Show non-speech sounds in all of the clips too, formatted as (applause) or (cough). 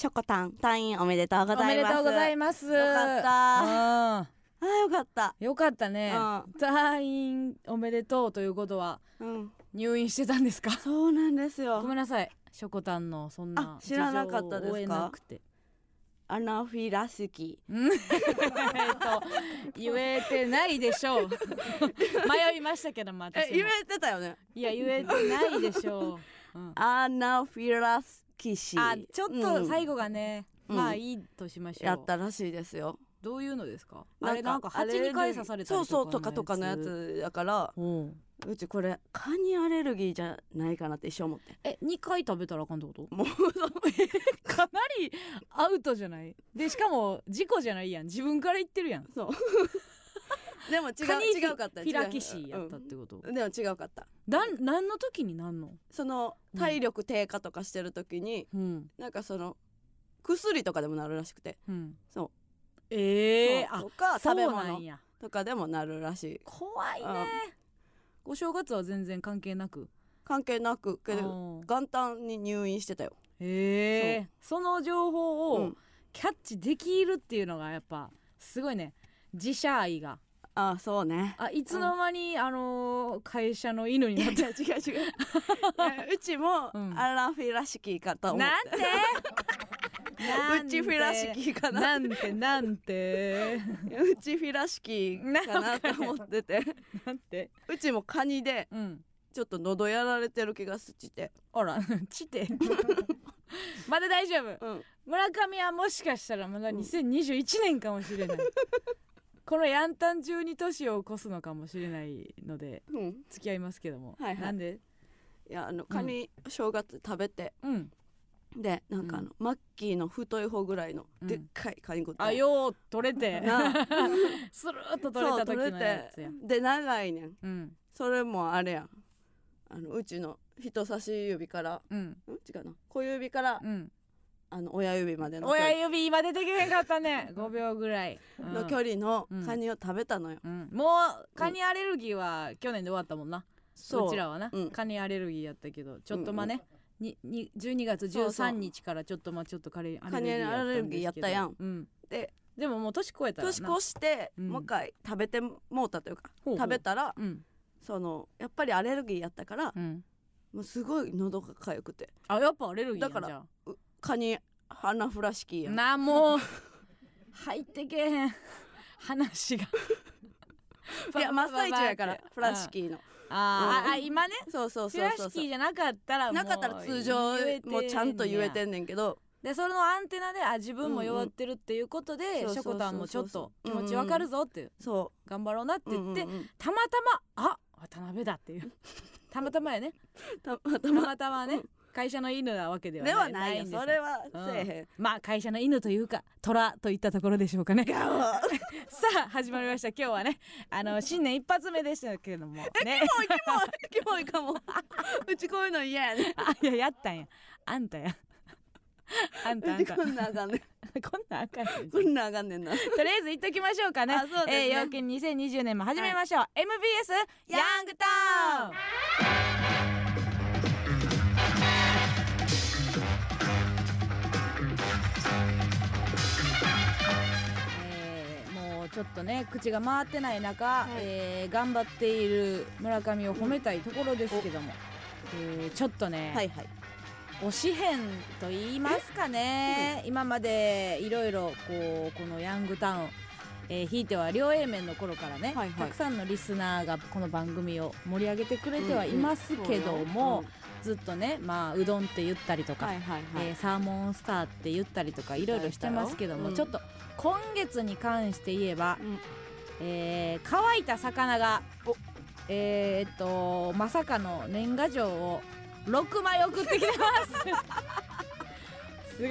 ショコタン退院おめでとうごおざいます。めでとうございます。よかった。あよかった。ーよかったね。う退院おめでとうということはうん。入院してたんですか？そうなんですよ。ごめんなさい。ショコタンのそんなあ知らなかったですか？アナフィラスキうん。(laughs) えっと言えてないでしょう。(laughs) 迷いましたけどもえ私も。言えてたよね。いや言えてないでしょう、うん。アナフィラスキシあちょっと最後後がね、うん。まあいいとしましょう。やったらしいですよ。どういうのですか？あれなんか蜂に返さされたそうそうとかとかのやつだからうん。うちこれカニアレルギーじゃないかなって一生思って。え二回食べたらあかんってこと？もう (laughs) かなりアウトじゃない？でしかも事故じゃないやん。自分から言ってるやん。そう (laughs) でも違う違うかったフィラキシーやったってこと、うん。でも違うかった。だん何の時になんの？その体力低下とかしてる時に、うん。なんかその薬とかでもなるらしくて。うん。そう。ええあそう。とか食べ物とかでもなるらしい。怖いね。うん。お正月は全然関係なく？関係なくけどうん。元旦に入院してたよ。へえその情報をうん。キャッチできるっていうのがやっぱすごいね。自社愛があそうね。あいつの間に、あのー会社の犬になっ違う違う。(laughs) 違ううちもうん。アラフィラ式かと思っなんて。てなんうちフィラ式かな。なんてなんて？うちフィラ式かなと思ってて。なんて？うちもカニでうん。ちょっと喉やられてる気がして。あらちて？まだ大丈夫？うん。村上はもしかしたらまだ2021年かもしれない、このヤンタン中に年を越すのかもしれないのでうん。付き合いますけども、はいはい。なんで？いやあのカニ正月食べて。うん。でなんかあのマッキーの太い方ぐらいのうん。でっかいカニ食ってあよう取れて。(laughs) な (laughs) スルーっと取れた時のやつや。そう取れて。で長いねん。うん。それもあれやん。あのうちの人差し指から。うん。ん？違うな。小指から。うんあの親指までの親指今出てけへんかったね。(laughs) 5秒ぐらい、うん。の距離のうんカニを食べたのよ、うん。もうカニアレルギーは去年で終わったもんな、そう。ちらはな、うん。カニアレルギーやったけどちょっとまあね、にに12月そうそう。13日からちょっとまあちょっとカニアレルギーやったやん。うん、ででももう年越えた年越して、うん。もう一回食べてもうたというか食べたらうん。そのやっぱりアレルギーやったからうん。もうすごい喉が痒くて。あやっぱアレルギーだからじゃカニ鼻フラ式やあなあもう。入ってけへん。話が。(laughs) いや真っ最中やからフラ式の。ああ。今ね。そうそうフラそうそう。そうシキじゃなかったらなかったら通常もうちゃんと言えてんねんけど。でそのアンテナであ自分も弱ってるっていうことで、うんうんショコタンもちょっと気持ちわかるぞっていう、そ頑張ろうなってう言って、うんうんうんたまたまあ渡辺だっていう。たまたまやね。(laughs) たま。たまたまね会社の犬なわけではないではないよそれはうんせえへん。まあ会社の犬というか虎といったところでしょうかね。(laughs) さあ始まりました。今日はねあの新年一発目でしたけれども。ね。キモいかも (laughs) うちこういうの嫌やねあいややったんや。あんたや。あんたあんた。こんなんあかんねん。(laughs) こんなんあかんねん。こんなんあかんねんな。とりあえず言っときましょうかね。あそうですね。えー、陽気2020年も始めましょう。MBS ヤングタウン。ちょっとね口が回ってない中、い。えー頑張っている村上を褒めたいところですけども、えーちょっとね、はいはい。推し変と言いますかね、今までいろいろこうこのヤングタウン、えーひいては両 A 面の頃からね、はいはい。たくさんのリスナーがこの番組を盛り上げてくれてはいますけども、ずっとね、まあ、うどんって言ったりとか、はいはいはい。えーサーモンスターって言ったりとかいろいろしてますけども、うん。ちょっと今月に関して言えば、うん。えー乾いた魚がえーっとまさかの年賀状を6枚送ってきてます。(laughs) すごい。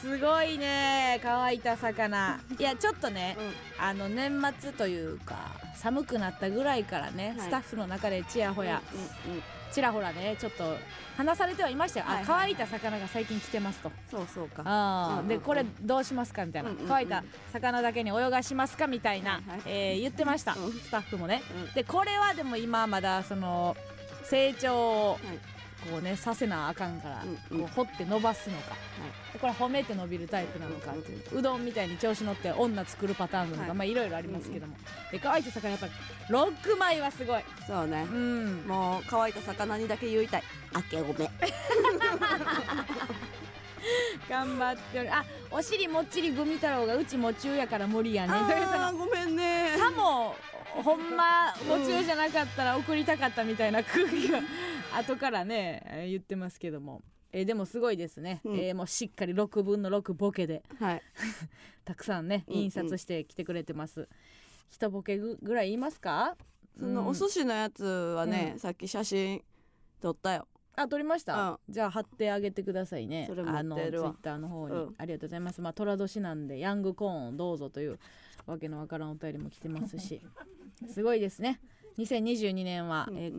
すごいね乾いた魚。いやちょっとねあの年末というか寒くなったぐらいからね、はい。スタッフの中でちやほや、うんうんうんちらほらねちょっと話されてはいましたよ、はいはい。あ乾いた魚が最近来てますと。そうそうか。あーうんうんうん。でこれどうしますかみたいな、うんうんうん乾いた魚だけに泳がしますかみたいな、はいはい。えー言ってました、うん。スタッフもね。うん。でこれはでも今まだその成長をこうねさせなあかんから、うんうん。こう掘って伸ばすのか、でこれ褒めて伸びるタイプなのか。っていう、うどんみたいに調子乗って女作るパターンなのか、はい。まあいろいろありますけども、で乾いた魚やっぱり6枚はすごい。そうね。うん。もう乾いた魚にだけ言いたい。あけおめ。(laughs) 頑張っておるあお尻もっちりグミ太郎がうちも中やから無理やね。いうそのあーごめんね。さもほんまもちろじゃなかったら送りたかったみたいな空気が (laughs) 後からねえー言ってますけども、えーでもすごいですね、うん。えーもうしっかり6分の6ボケで。はい。(laughs) たくさんねうんうん。印刷してきてくれてます、一ボケぐぐらい言いますか？そのお寿司のやつはね、うん。さっき写真撮ったよ。あ撮りました、うん。じゃあ貼ってあげてくださいね。それ持ってあのツイッターの方に、うん。ありがとうございます。まあ寅年なんでヤングコーンをどうぞというわけのわからんお便りも来てますし。(laughs) すごいですね。2022年は、え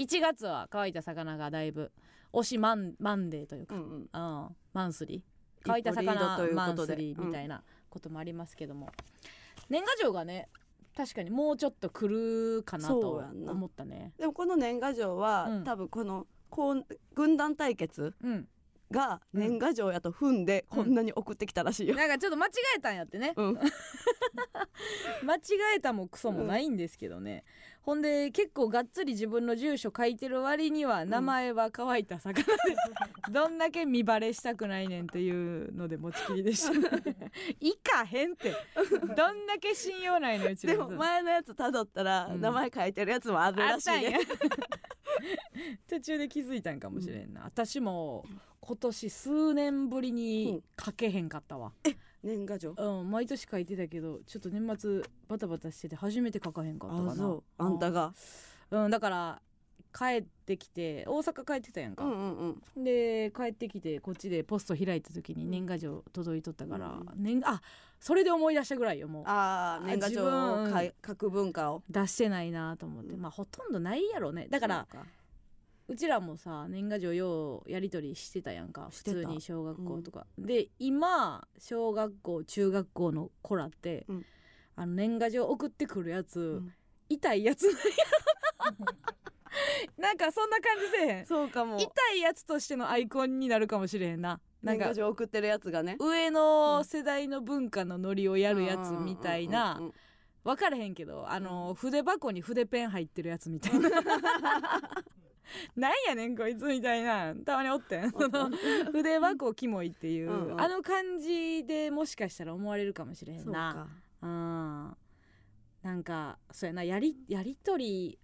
1月は乾いた魚がだいぶ推しマンマンデーというか、うんうん。うんマンスリー。乾いた魚ドというマンスリーみたいなこともありますけども、年賀状がね確かにもうちょっと来るかなそと思ったね。でもこの年賀状は、うん。多分このこう軍団対決うん。が年賀状やと踏んで、こんなに送ってきたらしいよ、なんかちょっと間違えたんやってね。うん、(laughs) 間違えたもクソもないんですけどね、ほんで結構がっつり自分の住所書いてる割には名前は乾いた魚で、どんだけ見バレしたくないねんっていうので持ちきりでした。いかへんって。どんだけ信用ないのうちらでも前のやつたどったら、うん名前書いてるやつもあるあらしいね。途中で気づいたんかもしれんな、私も今年数年ぶりに書けへんかったわ、年賀状？うん、毎年書いてたけどちょっと年末バタバタしてて初めて書かへんかったかな。あそう。あんたが？うん、だから帰ってきて大阪帰ってたやんか、うんうんうん。で帰ってきてこっちでポスト開いた時に年賀状届いとったから、うん年あそれで思い出したぐらいよもう。ああ年賀状を書く文化を。出してないなと思って、うん。まあほとんどないやろね。だからそうかうちらもさ年賀状ようやり取りしてたやんか。普通に小学校とか、で今小学校中学校の子らって、うん。あの年賀状送ってくるやつ、ん。痛いやつなんやろな。(laughs) なんかそんな感じせえへん。そうかも。痛いやつとしてのアイコンになるかもしれへんな。なん年か賀状送ってるやつがね。上の世代の文化のノリをやるやつみたいな。うんうんうん分からへんけどあの筆箱に筆ペン入ってるやつみたいな (laughs) (laughs) なんやねんこいつみたいな。たまにおってん。筆箱キモいっていう、うんうん。あの感じでもしかしたら思われるかもしれへんな。か。うん。なんかそうやな。やりやり取り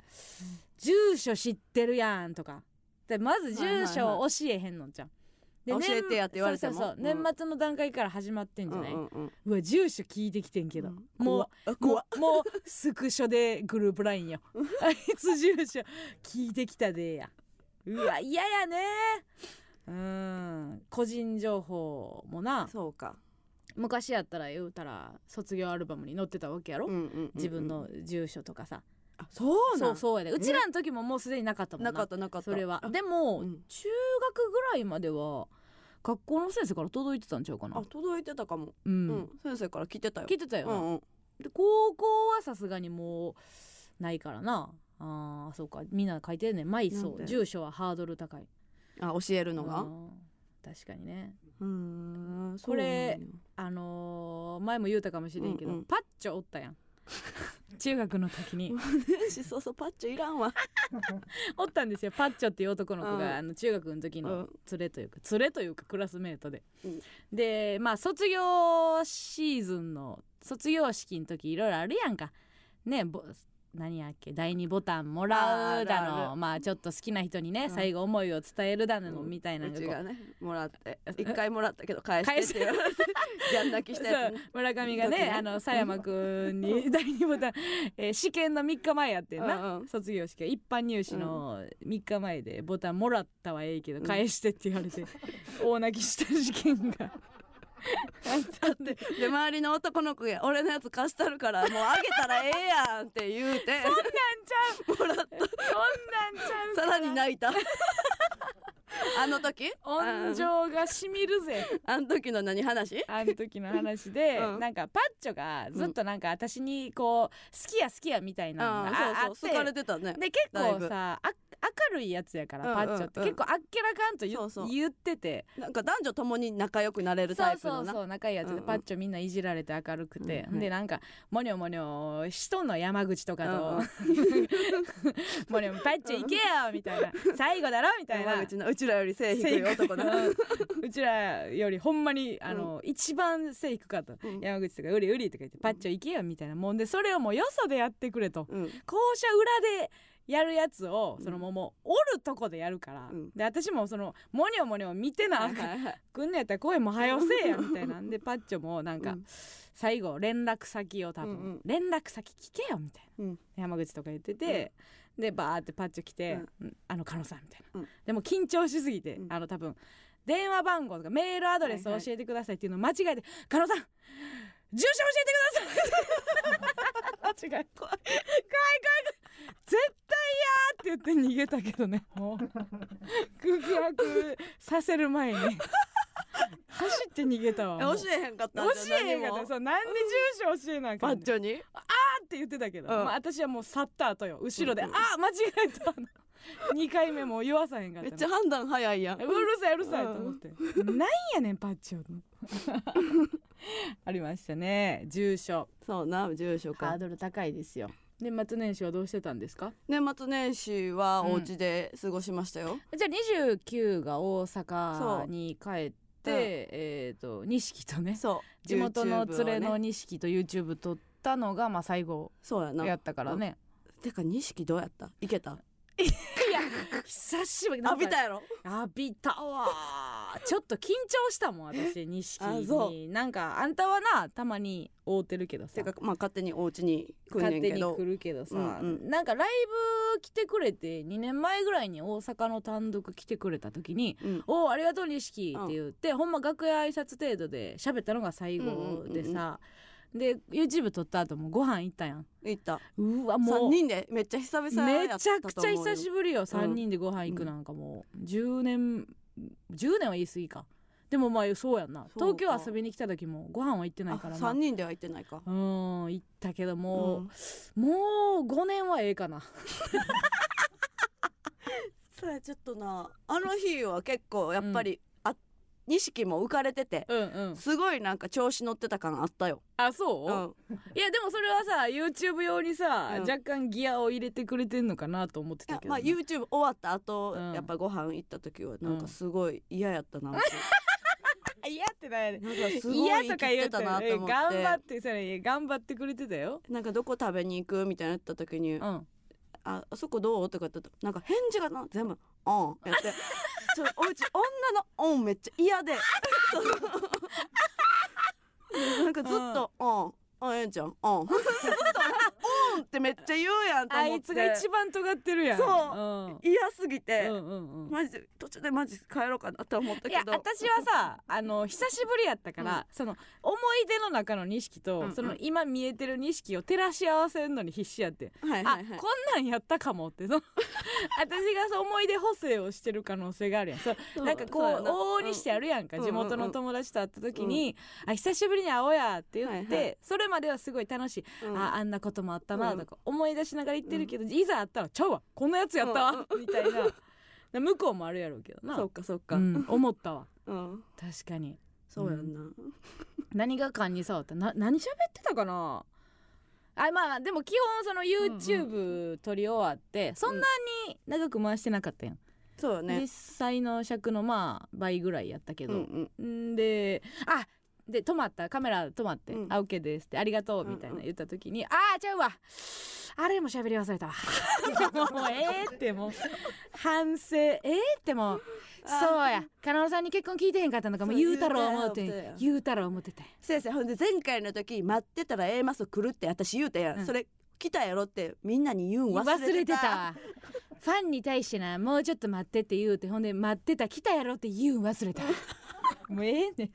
住所知ってるやんとか。でまず住所を教えへんのじゃん、で教えてやって言われても。そうそう年末の段階から始まってんじゃない、ううんうん。うんわ住所聞いてきてんけど、うん。もうもうもうスクショでグループラインよ (laughs) あいつ住所聞いてきたでや。うわ嫌やね。うん。個人情報もな。そうか。昔やったら言うたら卒業アルバムに載ってたわけやろ、うんうんうんうん。自分の住所とかさ、あそうなん。そうそうやで。うちらの時ももうすでになかったもんな。なかったなかった。それは。あでも、うん中学ぐらいまでは学校の先生から届いてたんちゃうかな？あ届いてたかも。う、うんん先生から来てたよ。聞いてたよな、うんうん。で高校はさすがにもうないからな。あーそうか。みんな書いてんねん。まあいいそなんでう住所はハードル高い。あ教えるのが？うん。確かにね。うーんこれあのー前も言うたかもしれんけど、うんうん。パッチョおったやん中学の時に。しそうそうパッチョいらんわ。(laughs) おったんですよ。パッチョっていう男の子が、うん。あの中学の時のうん。連れというか連れというかクラスメートで、うん。でまあ卒業シーズンの卒業式の時いろいろあるやんか。ねぼ何やっけ第2ボタンもらうだの。まあちょっと好きな人にね、うん。最後思いを伝えるだのみたいなうのうちがねもらって一回もらったけど返してって言われて。(laughs) ギャン泣きしたやつ村上がねあの佐山くんに第2ボタン、えー試験の3日前やってんな、うんうん。卒業式。が一般入試の3日前でボタンもらったはええけどうん。返してって言われて、大泣きした事件が (laughs) あったんでで周りの男の子が俺のやつ貸したるからもうあげたらええやんって言うて。(laughs) そんなんちゃう。もらったそんなんちゃうさらに泣いた。(laughs) あの時？温情がしみるぜ。あの時の何話？あの時の話で、うん。なんかパッチョがずっとなんか私にこう好きや好きやみたいなのあがああそうそう好かれてたねで結構さあ明るいやつやから、うんうんパッチョって結構あっけらかんと言そうそう。言ってて。なんか男女ともに仲良くなれるそうそタイプのなうそう仲いいやつで、うんうん。パッチョみんないじられて明るくて、うんうんでなんかモニョモニョしとんの山口とかと、うんうんモニョパッチョ行けよみたいな最後だろみたいな山口のうちらより背低い男なうんうちらよりほんまにあの、一番背低かった、うん山口とか「うりうり」とか言って「パッチョ行けよ」みたいなもんでそれをもうよそでやってくれとうん校舎裏でやるやつをそのもうもうおるとこでやるから、うん。で私もそのモニョモニョ見てなあかんはいはい。くんのやったら声もはよせえやみたいなんでパッチョもなんか、うん。最後連絡先を多分、うんうん。連絡先聞けよみたいな、うん。山口とか言ってて、でバーってパッチョ来て「うん。あの狩野さん」みたいな、うん。でも緊張しすぎて、うん。あの多分電話番号とかメールアドレスをはいはい教えてくださいっていうのを間違えて「狩野さん住所教えてください。(laughs) 間違え (laughs) 怖い怖い怖い怖い絶対やーって言って逃げたけどね。もう。空気悪させる前に。走って逃げたわ教えへんかった教んじゃえへんかった。そうなんで住所教えなあかんねん。パッチョに？あーって言ってたけど、うん。まあ、私はもう去った後よ。後ろで、うんうんあー間違えた2回目もう言わさへんかっためっちゃ判断早いやん。うるさいうるさいと思って、なんやねんパッチョ (laughs) ありましたね。住所。そうな住所か。ハードル高いですよ年末年始はどうしてたんですか？年末年始はお家で過ごしましたよ、じゃあ29が大阪に帰って、うん。えっ、と錦とねそう。地元の連れの錦と YouTube 撮ったのがまあ最後そうやな。やったからね、てか錦どうやった？いけた？(laughs) 久しぶり。浴びたやろ？浴びたわ (laughs) ちょっと緊張したもん私錦に。なんかあんたはなたまに会うてるけどさ。てかまあ勝手にお家に来んね勝んけど。手に来るけどさ、うんうなんかライブ来てくれて2年前ぐらいに大阪の単独来てくれた時にうん「おおありがとう錦」って言って、ほんま楽屋挨拶程度で喋ったのが最後でさ、で YouTube 撮った後もご飯行ったやん。行った。うわもう。3人でめっちゃ久々めやったちゃくちゃ久しぶりよ3人でご飯行くなんかもう。10年10年は言い過ぎか。でもまあそうやんな。東京遊びに来た時もご飯は行ってないからあな3人では行ってないか。うん行ったけどもう、うん。もう5年はええかな。(laughs) そうやちょっとなあの日は結構やっぱり、あ錦も浮かれててうんうん。すごいなんか調子乗ってた感あったよ、あそう？う、ん、いやでもそれはさ YouTube 用にさ、うん。若干ギアを入れてくれてんのかなと思っていやたけどな、まあ YouTube 終わった後、うん。やっぱご飯行った時はなんかすごい嫌やったなって、あ (laughs) 嫌ってないね。なんかすごい嫌とか言うとたなと思って。頑張ってそれ頑張ってくれてたよ。なんかどこ食べに行くみたいなやった時に「うんああそこどう?」とか言ったらなんか返事がな全部「オン」やって。ちょおうち女の「オン」めっちゃ嫌で。(laughs) なんかずっと「オン」あえちゃん「オン」ずっと「オン」ってめっちゃ言うやんとあ思って。いつが一番尖ってるやん。そう。嫌すぎて、うん、うんうん。うんマジで途中でマジ帰ろうかなと思ったいやけど私はさあの久しぶりやったから、その思い出の中の錦と、うんうん。その今見えてる錦を照らし合わせるのに必死やって、はいはいはい。あこんなんやったかもって。その (laughs) 私がそう思い出補正をしてる可能性があるやん。そうそうなんかこそうやな。う往々にしてあるやんか、うん地元の友達と会った時に「あ久しぶりに会おうや」って言って、はいはい。それまではすごい楽しい、うん。ああんなこともあったなとか思い出しながら言ってるけど、いざ会ったら「ちゃうわこんなやつやったわ」みたいな。(laughs) 向こうもあるやろうけどな。そっかそっか、うん、思ったわ。うん。確かに。そうやんな、何が勘に触った？な何喋ってたかな？あまあでも基本その YouTube 撮り終わって、そんなに長く回してなかったやん、そうよね。実際の尺のまあ倍ぐらいやったけうんど、うん。んであで止まった。カメラ止まって「うんあ OK です」って「ありがとう」みたいうんうん。な言った時に「ああちゃうわ。あれも喋り忘れたわ」(laughs) もうええってもう反省。ええってもうそうや。加納さんに結婚聞いてへんかったのかも言うたろう思うて言うたろう思ってた先生ほんで前回の時待ってたら A マス来るって私言うたやん、うん。それ来たやろってみんなに言うん忘忘れてたファンに対してなもうちょっと待ってって言うてほんで待ってた来たやろって言うん忘れた。(laughs) もうええねん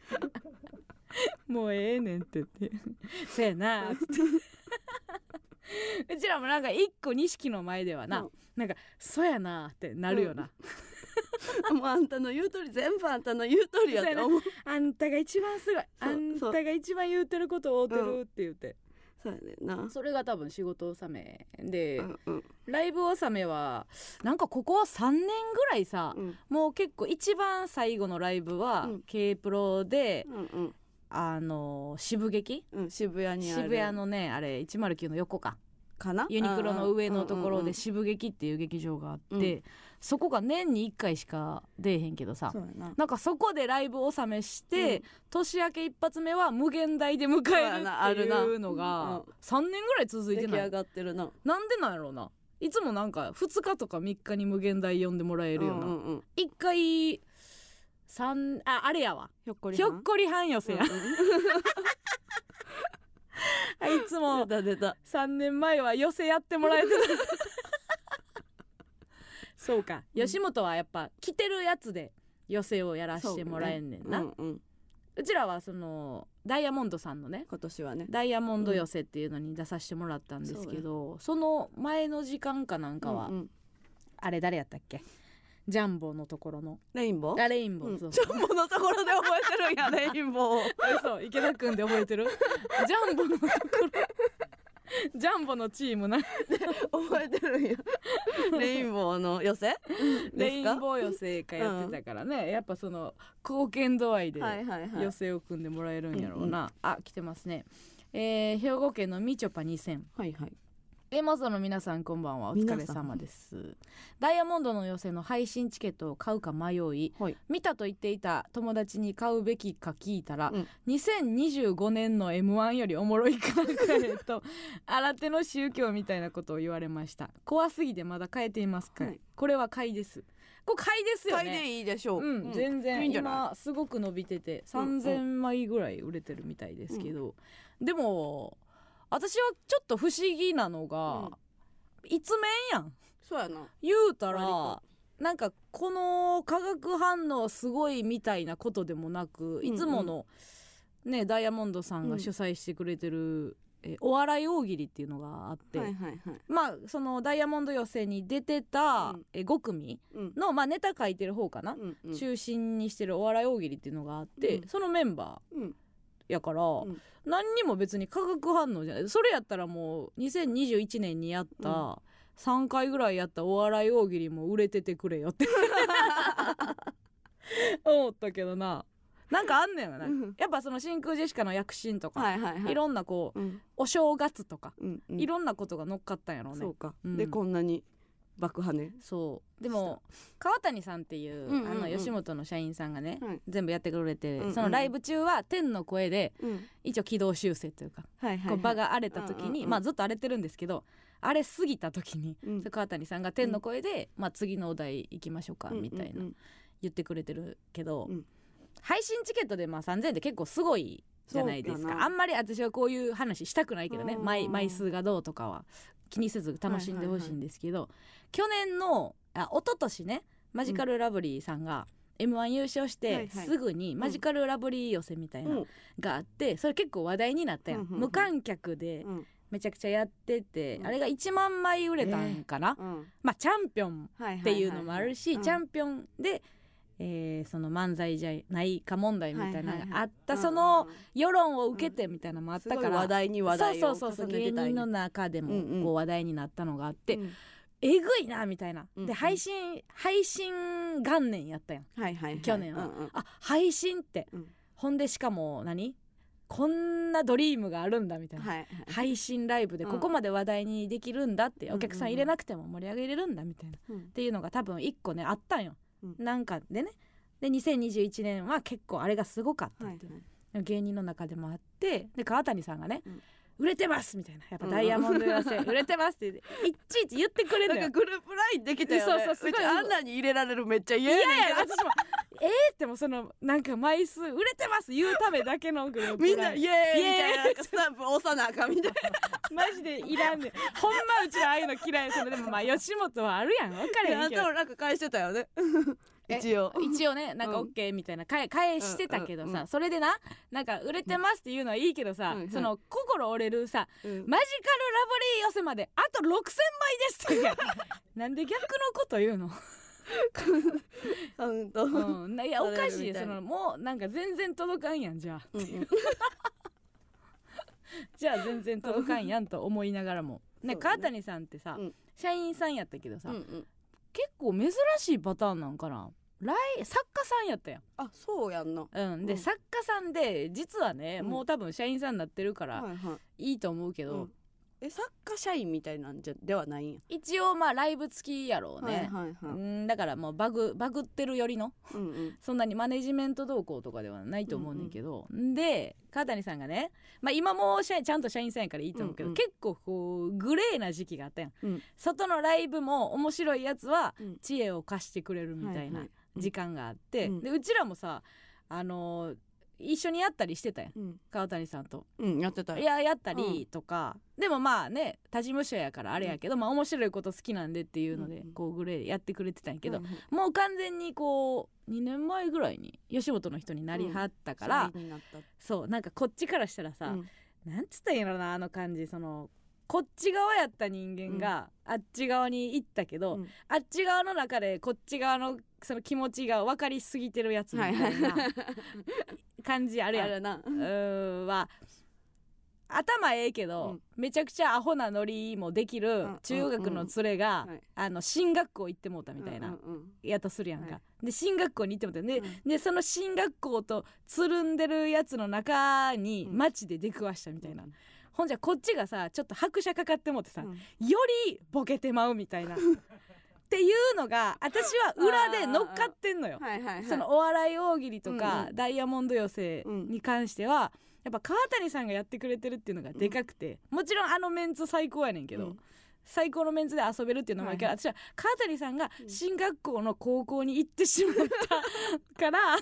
(laughs) もうええねんって言って。(laughs) そやな。っ (laughs) てうちらもなんか一個錦の前ではな、うん。なんかそやなってなるよな、もうあんたの言う通り全部あんたの言う通りやと思う。あんたが一番すごい。あんたが一番言うてることを合うてうんるって言って、そうやねんな。それが多分仕事納めで、うんうん。ライブ納めはなんかここ3年ぐらいさ、うん。もう結構一番最後のライブは、うん。K プロでうんあの渋劇？うん渋谷にある。渋谷のねあれ109の横か。かな？ユニクロの上のところでうんうんうん。渋劇っていう劇場があって、うん。そこが年に1回しか出えへんけどさな。なんかそこでライブ納めして、うん。年明け一発目は無限大で迎えるっていうのが3年ぐらい続いてない？出来上がってるな。なんでなんやろうな。いつもなんか2日とか3日に無限大呼んでもらえるような、うんうんうん。一回三ああれやわ。ひょっこりひょっこりはん寄せや、うん (laughs) あいつも出た出た。3年前は寄せやってもらえてた。(laughs) そうか、うん。吉本はやっぱ着てるやつで寄せをやらしてもらえんねんな。う,、うんうん。ちらはそのダイヤモンドさんのね今年はね。ダイヤモンド寄せっていうのに出させてもらったんですけど、その前の時間かなんかは、うんうん。あれ誰やったっけ？ジャンボのところの。レインボー？あレインボー、うん。そうジャンボのところで覚えてるんや (laughs) レインボー。そう池田くんで覚えてる？ジャンボのところ。ジャンボのチームな。覚えてるんや。レインボーの寄せ？レインーボー寄せかやってたからね、やっぱその貢献度合いではいはいはい。寄せを組んでもらえるんやろうな、うんあ来てますね。えー、兵庫県のみちょぱ2000はいはいエマゾの皆さんこんばんは。お疲れ様です。ダイヤモンドの寄せの配信チケットを買うか迷い。はい。見たと言っていた友達に買うべきか聞いたら、うん。2025年の m 1よりおもろい考えと (laughs) 新手の宗教みたいなことを言われました。怖すぎてまだ変えていますか、はい。これは買いです。これ買いですよ買いでねいいでしょう。うん、全いい然んじゃない？今すごく伸びててうんうん。3000枚ぐらい売れてるみたいですけど、でも私はちょっと不思議なのが、一面やん。そうやな。言うた割らと。なんかこの化学反応すごいみたいなことでもなく、うんいつものねダイヤモンドさんが主催してくれてる、えお笑い大喜利っていうのがあって、はいはいはい。まあそのダイヤモンド予選に出てた、うん。え5組うん。の、まあ、ネタ書いてる方かな、うんうん。中心にしてるお笑い大喜利っていうのがあって、うん。そのメンバうん。ーやから、ん。何にも別に化学反応じゃない。それやったらもう2021年にやった、うん。3回ぐらいやったお笑い大喜利も売れててくれよって。(laughs) 思ったけどな。なんかあんねんよな、うん。やっぱその真空ジェシカの躍進とか、はいはいはい。いろんなこううん。お正月とか、うんうん。いろんなことが乗っかったんやろうね。そうか。うん。でこんなに爆破ね。そう。でも川谷さんっていう,、うんうんうん。あの吉本の社員さんがね、はい。全部やってくれて、うんうん。そのライブ中は天の声でうん。一応軌道修正というか、はいはいこう場が荒れた時に、うんうんうん。まあずっと荒れてるんですけど荒れすぎた時に、うん。川谷さんが天の声で、まあ、次のお題行きましょうか、みたいな言ってくれてるけど、うん。配信チケットでまあ3000円って結構すごいじゃないですか。あんまり私はこういう話したくないけどね。うん。枚枚数がどうとかは気にせず楽しんでほしいんですけど、去年のあ一昨年ねマジカルラブリーさんが m 1優勝してすぐにマジカルラブリー寄せみたいなのがあってそれ結構話題になったやん。無観客でうん。めちゃくちゃやっててうん。あれが1万枚売れたんかな。うん。まあチャンピオンっていうのもあるし、うん。チャンピオンで、えーその漫才じゃないか問題みたいなのがあった、その世論を受けてみたいなのもあったから、すごい話題に話題をそうそうそうそう。芸重ねてたんや人の中でもうんうんこう話題になったのがあって、うんえぐいなみたいな、うんうんで配信配信元年やったやん。はいはいはい去年は。うんうん。あ配信って、うん。ほんでしかも何？こんなドリームがあるんだみたいな、はいはい。配信ライブでここまで話題にできるんだって、うんお客さん入れなくても盛り上げれるんだみたいな、うん。っていうのが多分一個ねあったんよ、うんなんかでね。で2021年は結構あれがすごかったはいっていう、芸人の中でもあって。で川谷さんがね、うん。売れてますみたいな。やっぱダイヤモンド寄せ、(laughs) 売れてますって。いちいち言ってくれるのよ。なんかグループラインできたよね。そうそうすごいあんなに入れられるめっちゃ嫌いやねんけどやいや私もえーってもそのなんか枚数売れてます言うためだけのグループみんなイエーイみたいななんかスタンプ押さなあかんみたいマジでいらんねん。ほんまうちらああいうの嫌いそれでもまあ吉本はあるやん。分かれへんんけど。なんか返してたよね。え (laughs) 一応。一応ねなんかうん。OK みたいな。返返してたけどさ、それでななんか売れてますっていうのはいいけどさ、その心折れるさうん。マジカルラブリー寄せまであと6000枚ですって。(laughs) なんで逆のこと言うの？(laughs) カウント、うん。いやおかしい。そのもうなんか全然届かんやんじゃあ。うん。じゃあ全然届かんやんと思いながらも。ね。川谷さんってさ、うん。社員さんやったけどさ、うんうん。結構珍しいパターンなんかな？来作家さんやったやん、あそうやんな。うん、で、うん。作家さんで実はね、うん。もう多分社員さんになってるからはいはい。いいと思うけど、うんえ作家社員みたいなんじゃではないんや。一応まあライブ付きやろうね、はいはいはい。うんだからもうバグバグってるよりのうんうん。そんなにマネジメント動向とかではないと思うねんけど、で川谷さんがね、まあ、今も社員ちゃんと社員さんやからいいと思うけど、うんうん。結構こうグレーな時期があったやん、うん。外のライブも面白いやつはうん。知恵を貸してくれるみたいなはいはい。うん。時間があって、うん。でうちらもさあのー一緒にやったりしてたやん。うん。川谷さんと。うんやってた。いややったりとか、でもまあね他事務所やからあれやけど、まあ面白いこと好きなんでっていうので、うんうん。こうグレーやってくれてたんやけど、はいはい。もう完全にこう2年前ぐらいに吉本の人になりはったから、そうなんかこっちからしたらさ、うん。なんつったんやろなあの感じそのこっち側やった人間があっち側に行ったけど、うん。あっち側の中でこっち側のその気持ちが分かりすぎてるやつみたいな (laughs) 感じあるやん。あるなうーん。は頭ええけど、めちゃくちゃアホなノリもできるん。中学の連れが、はい。あの進学校行ってもうたみたいな、うんうんうんやとするやんか、はで進学校に行ってもうたで,、うん。でその進学校とつるんでるやつの中にうん。街で出くわしたみたいな、ほんじゃこっちがさちょっと拍車かかってもってさ、うん。よりボケてまうみたいな (laughs) っていうのが私は裏で乗っかってんのよ。はいはいはいそのお笑い大喜利とか、うんうダイヤモンド寄せに関しては、やっぱ川谷さんがやってくれてるっていうのがでかくて、もちろんあのメンツ最高やねんけど、うん。最高のメンツで遊べるっていうのもあるけど、はい私は川谷さんがうん。進学校の高校に行ってしまったから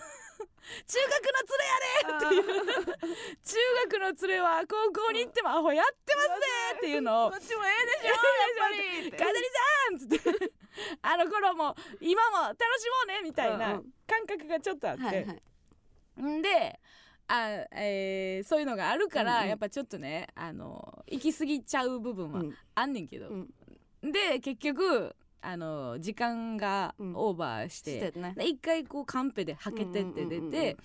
中学の連れやねっていう。中学の連れは高校に行ってもアホやってますねっていうのをこっちもええでしょやっぱり。(laughs) 川谷さんっつって (laughs) あの頃も今も楽しもうねみたいうんなうん。感覚がちょっとあって、はいはい。んであ、えーそういうのがあるから、うんうん。やっぱちょっとねあの行き過ぎちゃう部分はうん。あんねんけど、うん。で結局あの時間がうん。オーバーして,、してね。で一回こうカンペではけてって出うんうんうん。て、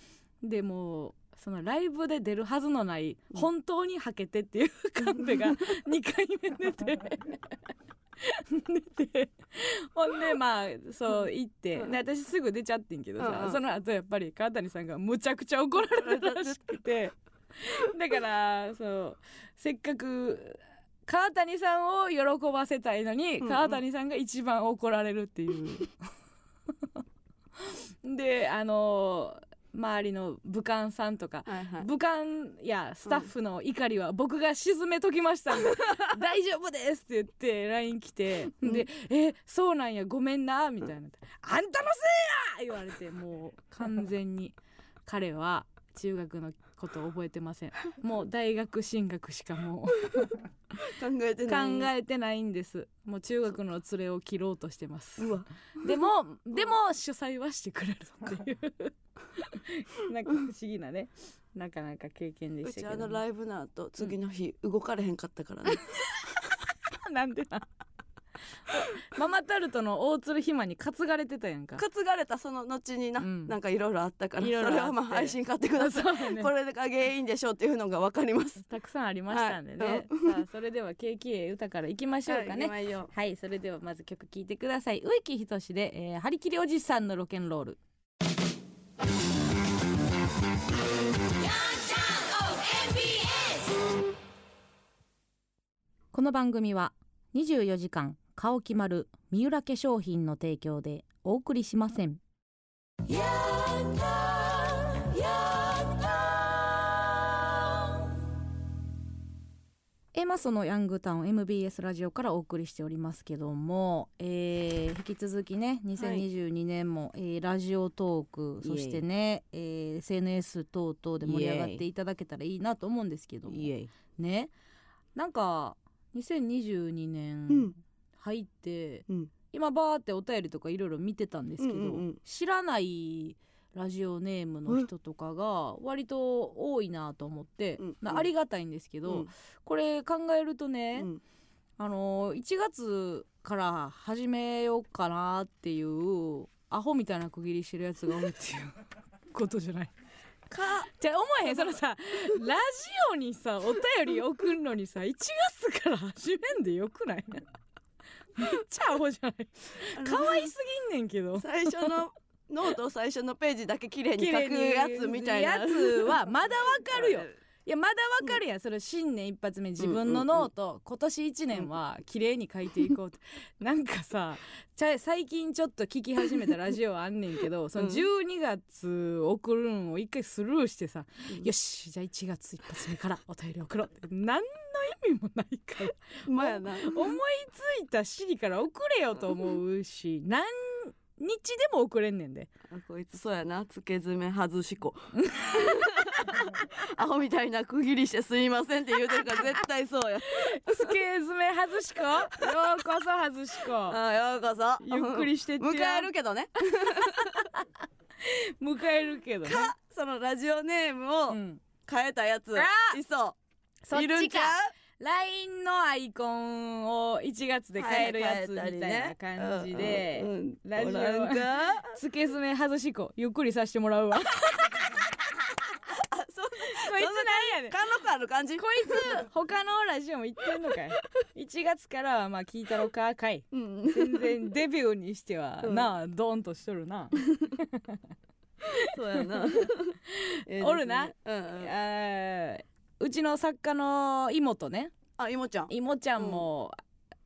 でもうそのライブで出るはずのない、うん。本当にはけてっていう (laughs) カンペが2回目出て (laughs) 出てほんでまあそう行って、うん。で私すぐ出ちゃってんけどさ、うんうん。その後やっぱり川谷さんがむちゃくちゃ怒られたらしくて (laughs) だからそうせっかく川谷さんを喜ばせたいのに、うんうん。川谷さんが一番怒られるっていう。(laughs) であの周りの武漢さんとかはいはい。武漢やスタッフの怒りは僕が沈めときましたんで、(laughs) 大丈夫ですって言って LINE 来て、うん。で「えそうなんやごめんな」みたいな「あんたのせいや!」言われてもう完全に彼は中学のことを覚えてません。もう大学進学しかもう考えて考ない。えてないんです。もう中学の連れを切ろうとしてます。うわ。でもでも主催はしてくれるっていう。(laughs) なんか不思議なね。なかなか経験でうしたけどちあのライブの後次の日動かれへんかったからね。(laughs) なんでな (laughs) ママタルトの大鶴ひまに担がれてたやんか。担がれたその後にな、うん。なんかいろいろあったからいろいろそれはまあ配信買ってください、(laughs) ね。これが原因でしょうっていうのがわかります。たくさんありましたんでね、はい。さあそれでは KK 歌からいきましょうかね。はいはい、それではまず曲聴いてください。植木仁で、えー、張り切りおじさんのロケンロール。この番組は24時間顔決まる三浦化粧品の提供でお送りしません。エマソのヤングタウン MBS ラジオからお送りしておりますけども、えー引き続きね2022年も、えーラジオトークそしてね、えー SNS 等々で盛り上がっていただけたらいいなと思うんですけども。ね。なんか2022う年ん入って、うん。今バーってお便りとかいろいろ見てたんですけど、うんうんうん知らないラジオネームの人とかが割と多いなと思って、うんまあありがたいんですけど、うん。これ考えるとね、うん。あのー1月から始めようかなっていうアホみたいな区切りしてるやつがおるっていう (laughs) ことじゃない？か。じゃあ思えへんそのさラジオにさお便り送るのにさ1月から始めんでよくない？めっちゃアホじゃない。可愛すぎんねんけど。最初のノート最初のページだけ綺麗に書くやつみたいな。やつはまだわかるよ。(laughs) いやまだわかるやん。それ新年一発目自分のノート、今年1年は綺麗に書いていこうと、(laughs) なんかさちゃ最近ちょっと聞き始めたラジオあんねんけどその12月送るんを一回スルーしてさ、うん。よしじゃあ1月一発目からお便り送ろうって。何の意味もないから。(laughs) まやな。思いついたシリから送れよと思うし (laughs) 何日でも送れんねんで。あこいつそうやな。つけ爪外し子。(laughs) アホみたいな区切りしてすいませんって言うてるから絶対そうや。つけ爪外し子？ようこそ外し子。あようこそ。ゆっくりしてってや迎えるけどね。迎えるけどね。かそのラジオネームをうん。変えたやつあいそそうっちか。LINE のアイコンを1月で変えるやつみたいな感じで、うんうん。うん。ラジオおらんか？つけ爪外し子ゆっくりさせてもらうわ。こいあそう。つなんやねん。貫禄ある感じ？こいつ他のラジオも言ってんのかい。1月からはまあ聞いたろかかい。うん全然デビューにしては、うん。なあドーンとしとるな、(laughs) そうやな。えおるな。うんうん。あーうちの作家の妹ね。あいもちゃん。妹ちゃんも、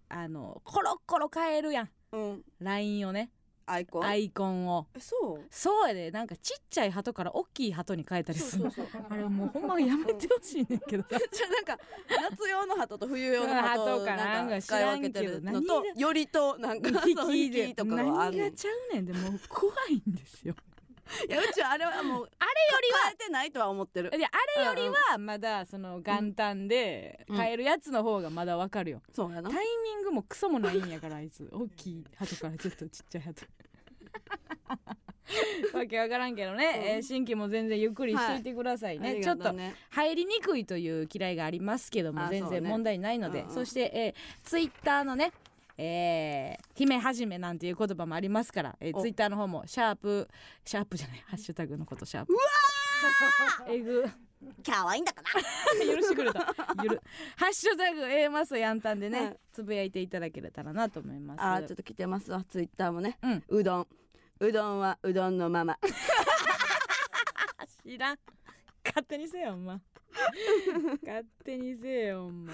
あのコロッコロ変えるやん。うん。LINE をね。アイコン？アイコンを。えそう？そうやで。なんかちっちゃい鳩から大きい鳩に変えたりする。そうそうそう。あれもうほんまやめてほしいねんけど。さ (laughs) じゃあなんか夏用の鳩と冬用のうん鳩鳩かなんか使い分けてるのとよりとなんか引きとか何がちゃうねんでもう怖いんですよやうちはあれはもうあれよりは変えてないとは思ってる。であれよりはまだその元旦でうん。変えるやつの方がまだわかるよ、そうやな。タイミングもクソもないんやからあいつ。大きい鳩からちょっとちっちゃい鳩 (laughs) わけわからんけどね、うん。えー新規も全然ゆっくりしといてくださいね、ありちょっと入りにくいという嫌いがありますけどもあそうね。全然問題ないので。そ,、うん。うんして、えー、ツイッターのねえー、姫はじめなんていう言葉もありますから、えー、お。ツイッターの方もシャープシャープじゃないハッシュタグのことシャープ。えぐ。可愛いんだかな。(laughs) 許してくれた。ゆるハッシュタグ A マスやんたんでね、はいつぶやいていただけたらなと思います。あーちょっと来てますわツイッターもね。うん。うどん。うどんはうどんのまま。(laughs) 知らん。勝手にせよほんま勝手にせよほんま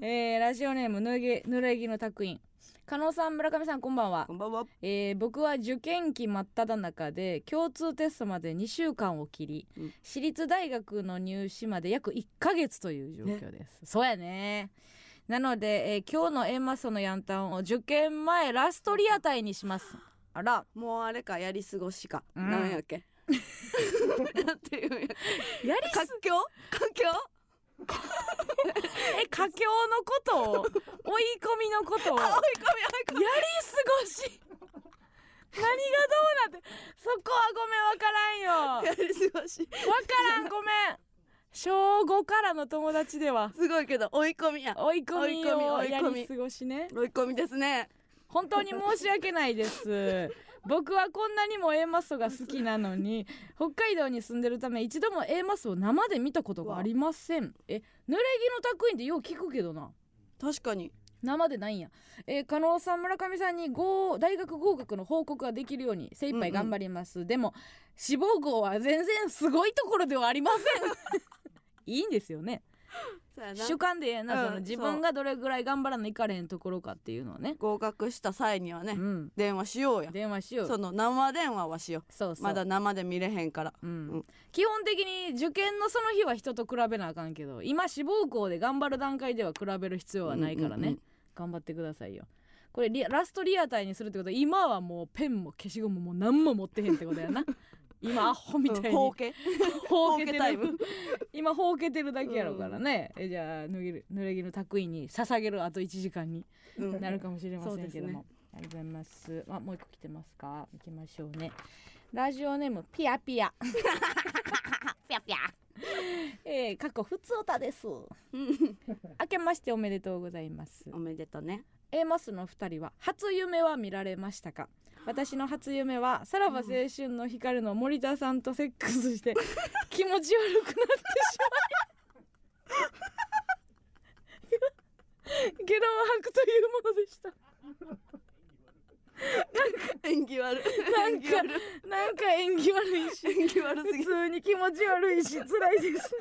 えー、ラジオネームぬげぬれぎの拓印加納さん村上さんこんばんは。こんばんは。えー僕は受験期真っ只中で共通テストまで2週間を切り、うん。私立大学の入試まで約1ヶ月という状況です、そうやね。なので、えー今日の A マッソのヤンタンを受験前ラストリアタイにします。あら。もうあれかやり過ごしか、うん。なんやっけ。(laughs) なんていうんやりす活況？活況？(laughs) え佳境のことを追い込みのことをやり過ごし。何がどうなってそこはごめんわからんよ。やり過ごし。わからんごめん。小5からの友達では。すごいけど追い込みや。追い込みをや追い込み。り過ごしね。追い込みですね。本当に申し訳ないです僕はこんなにも A マッソが好きなのに北海道に住んでるため一度も A マッソを生で見たことがありません。え濡れ着の拓印ってよう聞くけどな。確かに。生でないんや、えー、加納さん村上さんに合大学合格の報告ができるように精一杯頑張ります、でも志望校は全然すごいところではありません。(laughs) いいんですよね (laughs) 主観でええな、うんその自分がどれぐらい頑張らないかれへんところかっていうのをね。合格した際にはね、うん。電話しようや。電話しよう。その生電話はしよそうそう。うまだ生で見れへんから。うん。うん。基本的に受験のその日は人と比べなあかんけど今志望校で頑張る段階では比べる必要はないからね、うんうんうん。頑張ってくださいよ。これリラストリアタイにするってことは今はもうペンも消しゴムも何も持ってへんってことやな (laughs) 今アホみたいに。うんほうけほうけて今ほうけてるだけやろからね、えじゃあぬぎる濡れ着の拓印に捧げるあと1時間にうん。なるかもしれませんけども、ありがとうございます。あもう一個来てますか？行きましょうね。ラジオネームピアピア。ピアピア。(laughs) ええー、過去ふつおたです。うん。明けましておめでとうございます。おめでとうね。A マスの2人は初夢は見られましたか？私の初夢はさらば青春の光の森田さんとセックスして (laughs) 気持ち悪くなってしまい (laughs) ゲロを吐くというものでした演技悪い。なん演技悪いかなんか縁起悪いし。演技悪すぎ普通に気持ち悪いし辛いです。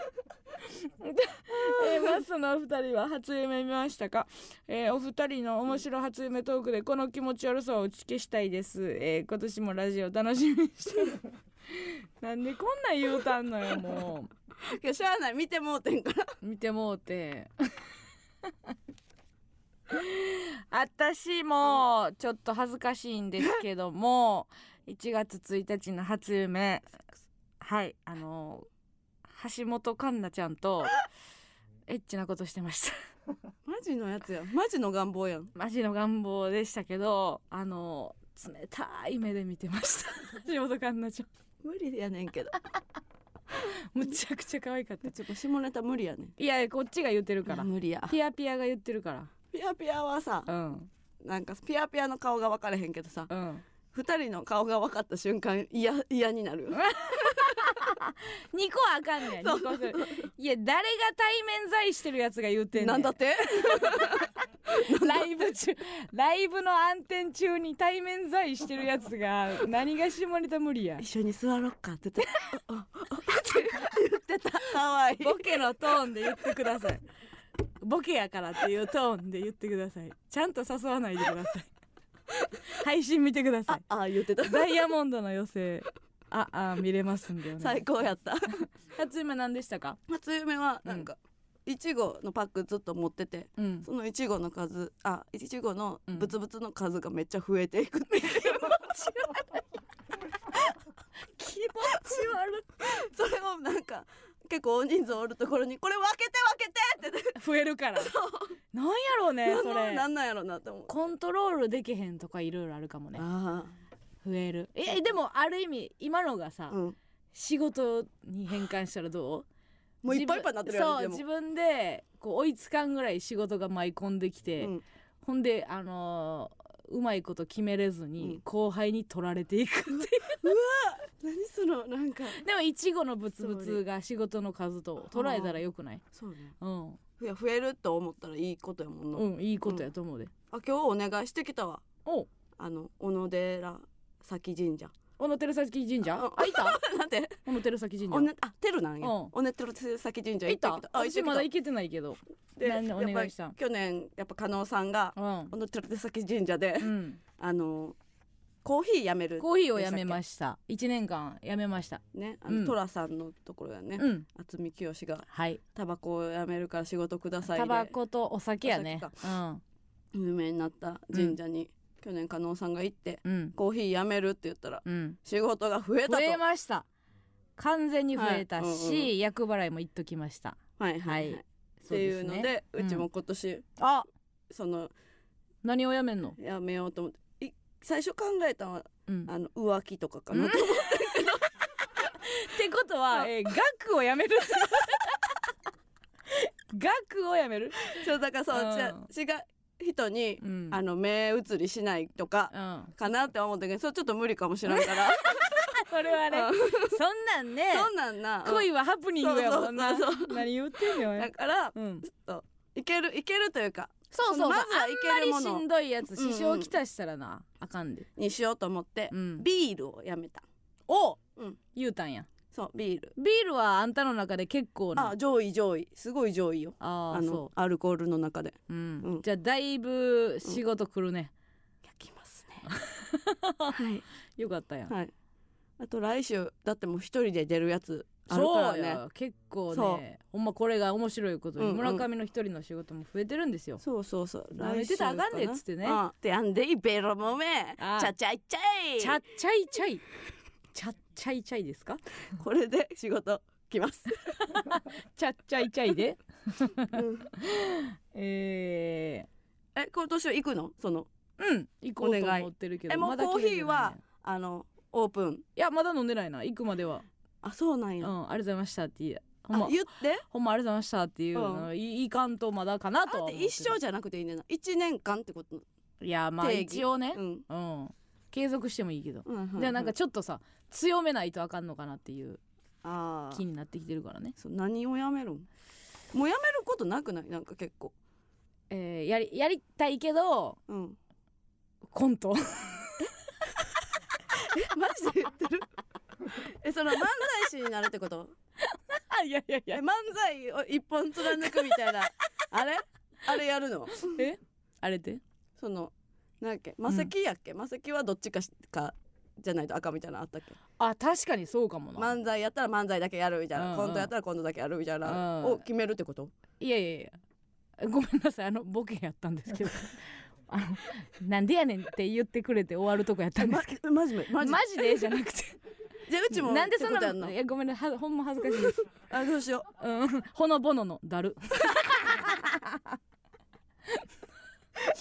(laughs) えー、マスのお二人は初夢見ましたか、えーお二人の面白初夢トークでこの気持ち悪さを打ち消したいです、えー今年もラジオ楽しみにしてます (laughs) なんでこんなん言うたんのよもいやしゃあない。見てもうてんから。う見てもうて (laughs) 私もちょっと恥ずかしいんですけども1月1日の初夢はいあの橋本環奈ちゃんとエッチなことしてました。マジのやつやマジの願望やん。マジの願望でしたけどあの冷たい目で見てました。(laughs) 橋本環奈ちゃん。無理やねんけど。(laughs) むちゃくちゃ可愛かった。ちょっと下ネタ無理やねん。いやこっちが言ってるから。無理や。ピアピアが言ってるかピアピアはさらうん。なんかピアピアの顔が分からへんけどさうん。二人の顔が分かった瞬間嫌嫌になる2 (laughs) 個はあかんねん。2個する。いや誰が対面在してるやつが言うてんねん。なんだって？(laughs) ライブ中ライブの暗転中に対面在してるやつが何が下ネタ無理や。一緒に座ろっかって言って (laughs) あああって言ってたかわいいボケのトーンで言ってくださいボケやからっていうトーンで言ってください。ちゃんと誘わないでください。(laughs) 配信見てくださああ言ってた。いダイヤモンドの寄せああ見れますんでよね (laughs) 最高やった。(laughs) 初夢何でしたか？初夢はなんかいちごのパックずっと持っててうん。そのいちごの数あいちごのうん。ブツブツの数がめっちゃ増えていくっていう、気持ち悪それをなんか結構大人数おるところにこれ分けて分けてって増えるから。(laughs) なんやろうねそれ。なんなんやろなって思う。コントロールできへんとかいろいろあるかもね。あ増える。えでもある意味今のがさ、あうん。仕事に変換したらどう？もういっぱいいっぱいになってるやんそう自分でこう追いつかんぐらい仕事が舞い込んできて、うん。ほんであのーうまいこと決めれずにうん。後輩に取られていくっていう。何そのなんか。でもいちごのブツブツが仕事の数と捉えたらよくない？そうね。うん、いや増えると思ったらいいことやもんな、うん、いいことやと思うで、あ今日お願いしてきたわ。お。あの小野寺崎神社小野照崎神社？ああいた？(laughs) なんで？小野照崎神社。おねあテルなんや。うん。おねてる崎神社いた？行った。私まだ行けてないけど。でやっぱり去年やっぱ加納さんがうん。小野寺崎神社で、うん。(laughs) あのコーヒーやめるコーヒーをやめましした。1年間やめました。ねあうん。の寅、さんのところやね。うん。渥美清がはい。タバコをやめるから仕事くださいで。タバコとお酒やね。有名になった神社に、去年加納さんが行ってうん。コーヒーやめるって言ったらうん。仕事が増えたと。増えました。完全に増えたし、はいうんうん厄払いも言っときました。はいはい、はい。はい。っていうのでそうちも今年、あ！その何をやめんの？やめようと思ってい最初考えたのはうん。あの浮気とかかなと思ってってことは、えー、額をやめる？(laughs) 額をやめる？そうだからそう、うん。じゃ違う人に、うん。あの目移りしないとかうん。かなって思ったけどそれちょっと無理かもしれんから。(laughs) それはねうん。そんなんね。そんなんな、うん。恋はハプニングやもんな。何言ってんのよ。だからうん。いけるいけるというかそうそうまずはいけるもあんまりしの。んどいやつうんうん。支障きたしたらなあかんで。にしようと思って、うん。ビールをやめた。おうん。言うたんやそうビール。ビールはあんたの中で結構なあ上位上位。すごい上位よ。あのあーそアルコールの中で。う、うん。うん。じゃあだいぶ仕事来るね、焼きますね。(laughs) はい。よかったやん、はい。あと来週だってもう一人で出るやつあるからね。や結構そねほんまこれが面白いことに、うんうん。村上の一人の仕事も増えてるんですよ。そうそうそう。舐めてたらあかんでっつってね。あであんでいベロもめあちゃちゃいちゃい。ちゃっちゃいちゃい。ちゃっちゃいちゃいですか？(laughs) これで仕事来ます、(laughs) ちゃっちゃいちゃいで。うん。ええ今年は行くの？そのー、うん。行こうとお願い思ってるけどえもうコーヒーはあのオープン。いやまだ飲んでないな。行くまでは。あそうなんや、うんありがとうございましたって言ほんまあ言って。ほんまありがとうございましたっていうのういいかんとまだかなと一生じゃなくていいねんな。1年間ってこと？いやまあ一応ね。うん。うん。継続してもいいけど。うんうんでなんかちょっとさ強めないとあかんのかなっていう気になってきてるからね。何をやめるん？もうやめることなくない？なんか結構。えーやりやりたいけどうん。コント。え？マジで言ってる？えその漫才師になるってこと？(laughs) いやいやいえ漫才を一本貫くみたいな。(laughs) あれ？あれやるの？え？あれってそのなんやっけ？魔石やっけ？魔石はどっちかしかじゃないと赤みたいなのあったっけ？あ確かにそうかもな、漫才やったら漫才だけやるみたいな、うんうん。コントやったらコントだけやるみたいな、うん。を決めるってこと？いやいやいや。ごめんなさい。あのボケやったんですけど。(laughs) あのなんでやねんって言ってくれて終わるとこやったんですけど。(laughs) マジで？ママジジでじゃなくて。じゃあうちもなんでそんないやごめんなはほんま恥ずかしいです。(laughs) あどうしよう。ん。ほのぼののだる。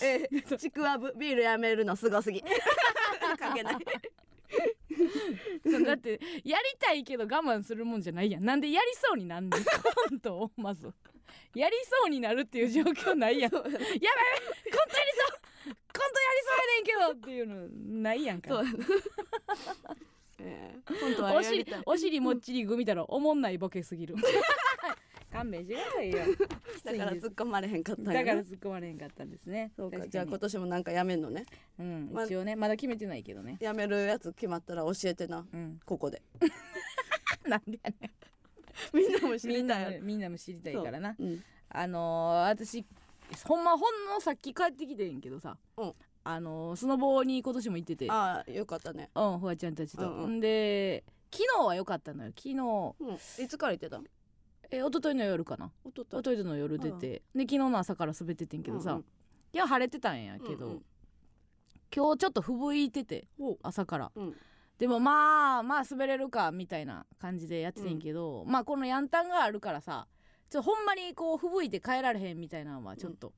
うえー、ちくわぶビールやめるのすごすぎ。関係ない (laughs) そうだってやりたいけど我慢するもんじゃないやん。なんでやりそうになんねん。コントをまず。やりそうになるっていう状況ないやん。やばいやばいコントやりそう。コントやりそうやねんけどっていうのないやんかそう (laughs) えー、本当はお尻やりたい。お尻もっちりグミたらおもんないボケすぎる勘弁してくださいよ。(laughs) だから突っ込まれへんかったんやなだから突っ込まれへんかったんですね。そうかじゃあ今年もなんかやめんのね。うん、ま一応ねまだ決めてないけどね。やめるやつ決まったら教えてな。うん。ここで。(laughs) なんでやねみんなも知りたいみんなも知りたいからな。ろうん。あのー、私ほんまほんのさっき帰ってきてんけどさ、うん。あのー、スノボに今年も行ってて。ああよかったね。うんフワちゃんたちと、うんうん。んで昨日は良かったのよ。昨日。うん。いつから行ってたえ一昨日の夜かな？おとと一昨日の夜出て、で昨日の朝から滑っててんけどさ、うんうん。いや晴れてたんやけど、うんうん。今日ちょっと吹雪いててお朝から。うん。でもまあまあ滑れるかみたいな感じでやっててんけど、まあこのヤンタンがあるからさちょほんまにこう吹雪いて帰られへんみたいなのはちょっと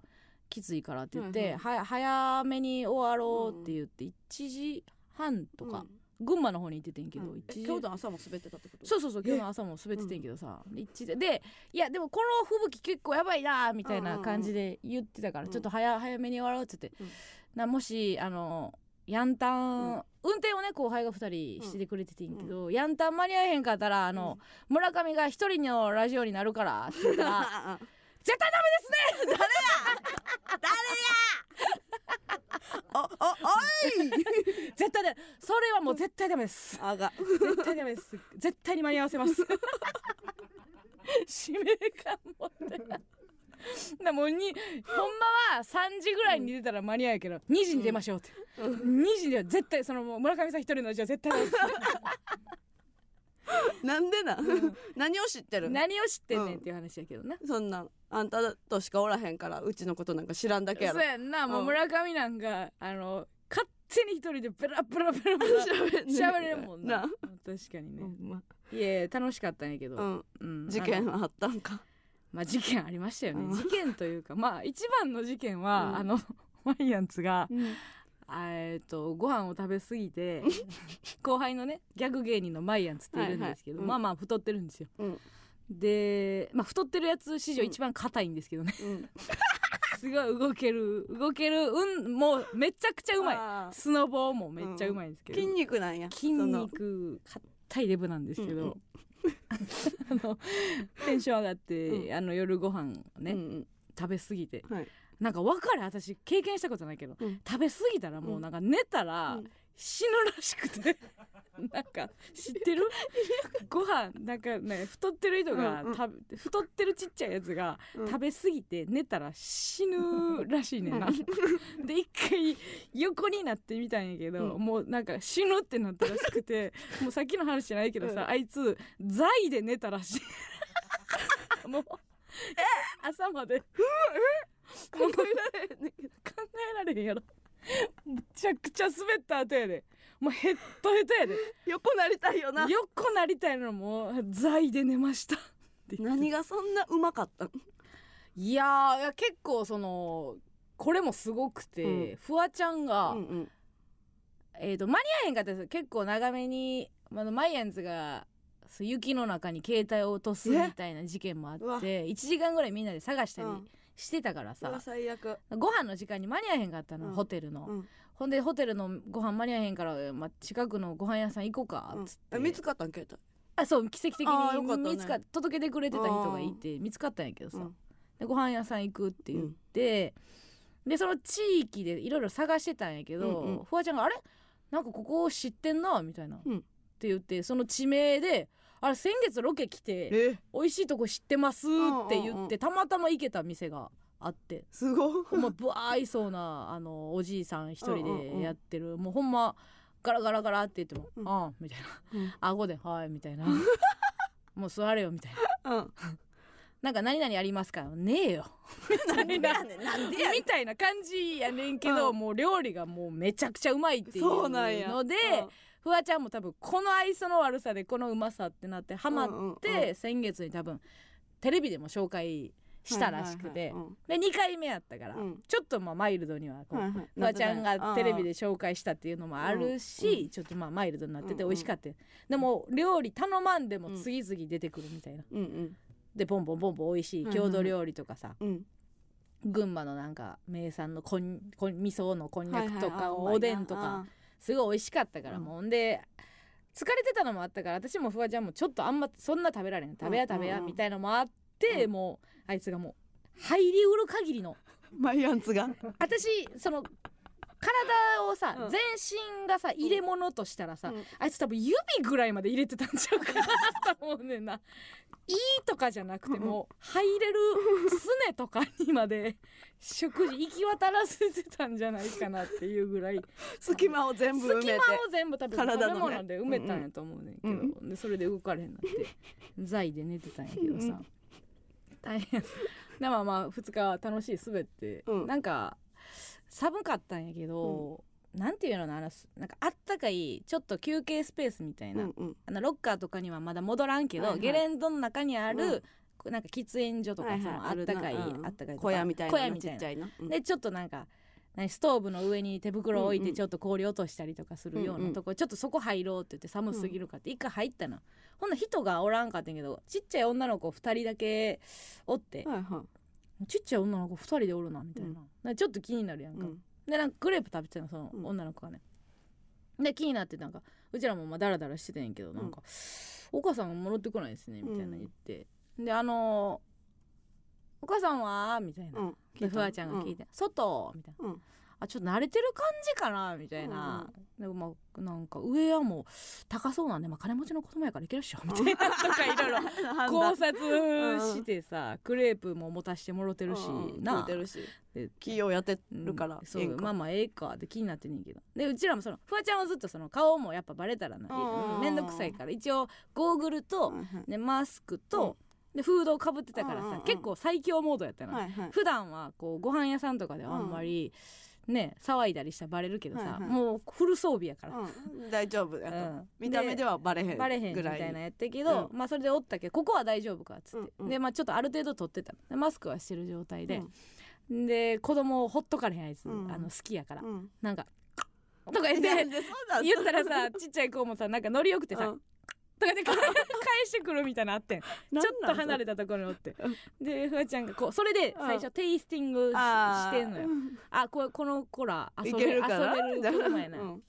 きついからって言って、うんは早めに終わろうって言って1時半とか、群馬の方に行っててんけど、うん。1今日の朝も滑ってたってこと？そうそうそう今日の朝も滑っててんけどさ、一致ででいやでもこの吹雪結構やばいなみたいな感じで言ってたから、うんちょっと早早めに終わろうっつって、うん。なもしあのヤンタン、うん。運転をね後輩が2人しててくれててんけど、ヤンタン間に合えへんかったらあの、村上が一人のラジオになるからって言ったらあ絶対ダメですねおおおい！絶対だそれはもう絶対ダメです。あが。絶対ダメです。絶対に間に合わせます。使命感持って。だもうにほんまは3時ぐらいに出たら間に合うけど2時に出ましょうって、2時では絶対そのもう村上さん一人のうちは絶対です。なんでな何を知ってる？何を知ってんねんっていう話やけどな、そんなんあんたとしかおらへんからうちのことなんか知らんだけやろ。そうやんな。もううん村上なんかあの勝手に一人でベラベラベラベラ (laughs) 喋喋れんもんな。な。確かにね、うんま。いやいや楽しかったんやけど、うん。うん。事件はあったんか。まあ事件ありましたよね、うん。事件というかまあ一番の事件は、うん。あの (laughs) マイアンツが、えっとご飯を食べ過ぎて後輩のねギャグ芸人のマイアンツっているんですけど、はいはい。うん。まあまあ太ってるんですよ。うんで、まあ、太ってるやつ史上一番硬いんですけどね、うん。(laughs) すごい動ける動けるうんもうめちゃくちゃうまい。スノボーもめっちゃうまいんですけど、筋肉なんや筋肉硬いデブなんですけど、うんうん。(laughs) あのテンション上がって、うん。あの夜ご飯をね、うん食べ過ぎて。うんはい。なんか分かる？私経験したことないけど、うん。食べ過ぎたらもうなんか寝たらうん死ぬらしくて。(laughs) なんか知ってる？ご飯なんかね太ってる人がうんうん。食べ太ってるちっちゃいやつがうん。食べ過ぎて寝たら死ぬらしいねんな。(laughs) で一回横になってみたんやけど、うん。もうなんか死ぬってなったらしくて (laughs) もうさっきの話じゃないけどさ、うん。あいつ財で寝たらしいもう朝まで。考え？られへんねんけど考えられへんやろむちゃくちゃ滑った後やで。もうヘッドヘッドやで。横なりたいよな。横なりたいのもう財で寝ました。(laughs) 何がそんなうまかったん？いや結構そのこれもすごくて、うん。フワちゃんが、うんうん。えー、と間に合えへんかったです。結構長めに、まあ、マイアンズがそう雪の中に携帯を落とすみたいな事件もあって1時間ぐらいみんなで探したりうんしてたからさ。最悪。ご飯の時間に間に合えへんかったの、うん。ホテルの、うん。ほんでホテルのご飯間に合えへんから、まあ、近くのご飯屋さん行こうかっつって、うんえ見つかったん携帯？あそう奇跡的に見つか届けてくれてた人がいて見つかったんやけどさ、うん。でご飯屋さん行くって言って、でその地域でいろいろ探してたんやけど、うんうん。フワちゃんが「あれ？なんかここ知ってんな」みたいな、うん。って言ってその地名で「あれ先月ロケ来てえ？美味しいとこ知ってます」って言って、たまたま行けた店があって。すごいほんまぶわーいそうなあのおじいさん一人うんうんうん。でやってる、もうほんまガラガラガラって言っても「うん。ああ」みたいな。うん「顎ではい」みたいな。(laughs) もう座れよみたいな。うん。なんか何々ありますかねえよ。みたいな感じやねんけど、うん。もう料理がもうめちゃくちゃうまいっていうそうなんや。のでフワちゃんも多分この愛想の悪さでこのうまさってなってハマって、先月に多分テレビでも紹介したらしくて、で2回目やったから、うん。ちょっとまあマイルドにはこう、はいはい。フワちゃんがテレビで紹介したっていうのもあるし、ちょっとまあマイルドになってて美味しかった。よ、でも料理頼まんでもうん。次々出てくるみたいな、うんうん。でボンボンボンボン美味しい郷土料理とかさ、うん。群馬のなんか名産のこんこん味噌のこんにゃくとかおでんとかすごい美味しかったから、うん。もうほんで疲れてたのもあったから私もフワちゃんもちょっとあんまそんな食べられん食べや食べやみたいなのもあって、うん。もうあいつがもう入りうる限りのマイアンツが。私その体をさ、うん。全身がさ入れ物としたらさ、うん。あいつ多分指ぐらいまで入れてたんちゃうかなと思うねんな。いいとかじゃなくてもう入れるすねとかにまで食事行き渡らせてたんじゃないかなっていうぐらい。隙間を全部埋めて。隙間を全部多分食べ体のね。物で埋めたんやと思うねんけど、うんでそれで動かれへんなって。在で寝てたんやけどさ、大変。でもまあ2日は楽しい滑って、うん。なんか寒かったんやけど、なんていうののなんかあったかいちょっと休憩スペースみたいな、うんうん。あのロッカーとかにはまだ戻らんけど、はいはい。ゲレンドの中にある、うん。こうなんか喫煙所とか、はいはい。そのあったかい、あったかい小屋みたいなの小屋みたいな。いなうん。でちょっとなんか何ストーブの上に手袋を置いうんうん。てちょっと氷落としたりとかするよううんうなん。とこ、ちょっとそこ入ろうって言って寒すぎるかって一回入ったの、ほんな人がおらんかったんやけどちっちゃい女の子2人だけおって、はいはちっちゃい女の子2人でおるなみたいな,、うん。ちょっと気になるやんか、でなんかクレープ食べてたのそのうん。女の子がね、で気になってなんかうちらもまあダラダラしてたんやけどなんか、お母さんが戻ってこないですねみたいな言って、であのーお母さんは?」みたいな、うん。でフワちゃんが聞いて「外!」みたいな、うんあちょっと慣れてる感じかなみたいな、でまあなんか上はもう高そうなんで、まあ、金持ちの子供やからいけるっしょみたいなとかいろいろ (laughs) 考考察してさ、クレープも持たしてもろてるし、なてるし。で企業やってるからうん。そうまあまあええかって気になってんねんけど。でうちらもそのフワちゃんはずっとその顔もやっぱバレたらなうん面倒くさいから。一応ゴーグルと、ね、マスクと、でフードをかぶってたからさ、うんうんうん。結構最強モードやったの、はいはい。普段はこうご飯屋さんとかではあんまり、ね騒いだりしたらバレるけどさ、はいはい。もうフル装備やから、うん大丈夫。やと。うん。見た目ではバレへんバレへんみぐらいたいなやったけど、まあそれでおったけどここは大丈夫かっつって、うんうん。でまあちょっとある程度取ってた。でマスクはしてる状態で、で子供をほっとかれへんあいつ、うん。あの好きやから、うん。なんかとか言って言ったらさちっちゃい子もさなんかノリよくてさ、うんとかで返してくるみたいなのあってん。(laughs) ちょっと離れたところにおってでフワちゃんがこうそれで最初テイスティングしてんのよ。あここの子ら遊いべける遊べる子供やな、うん。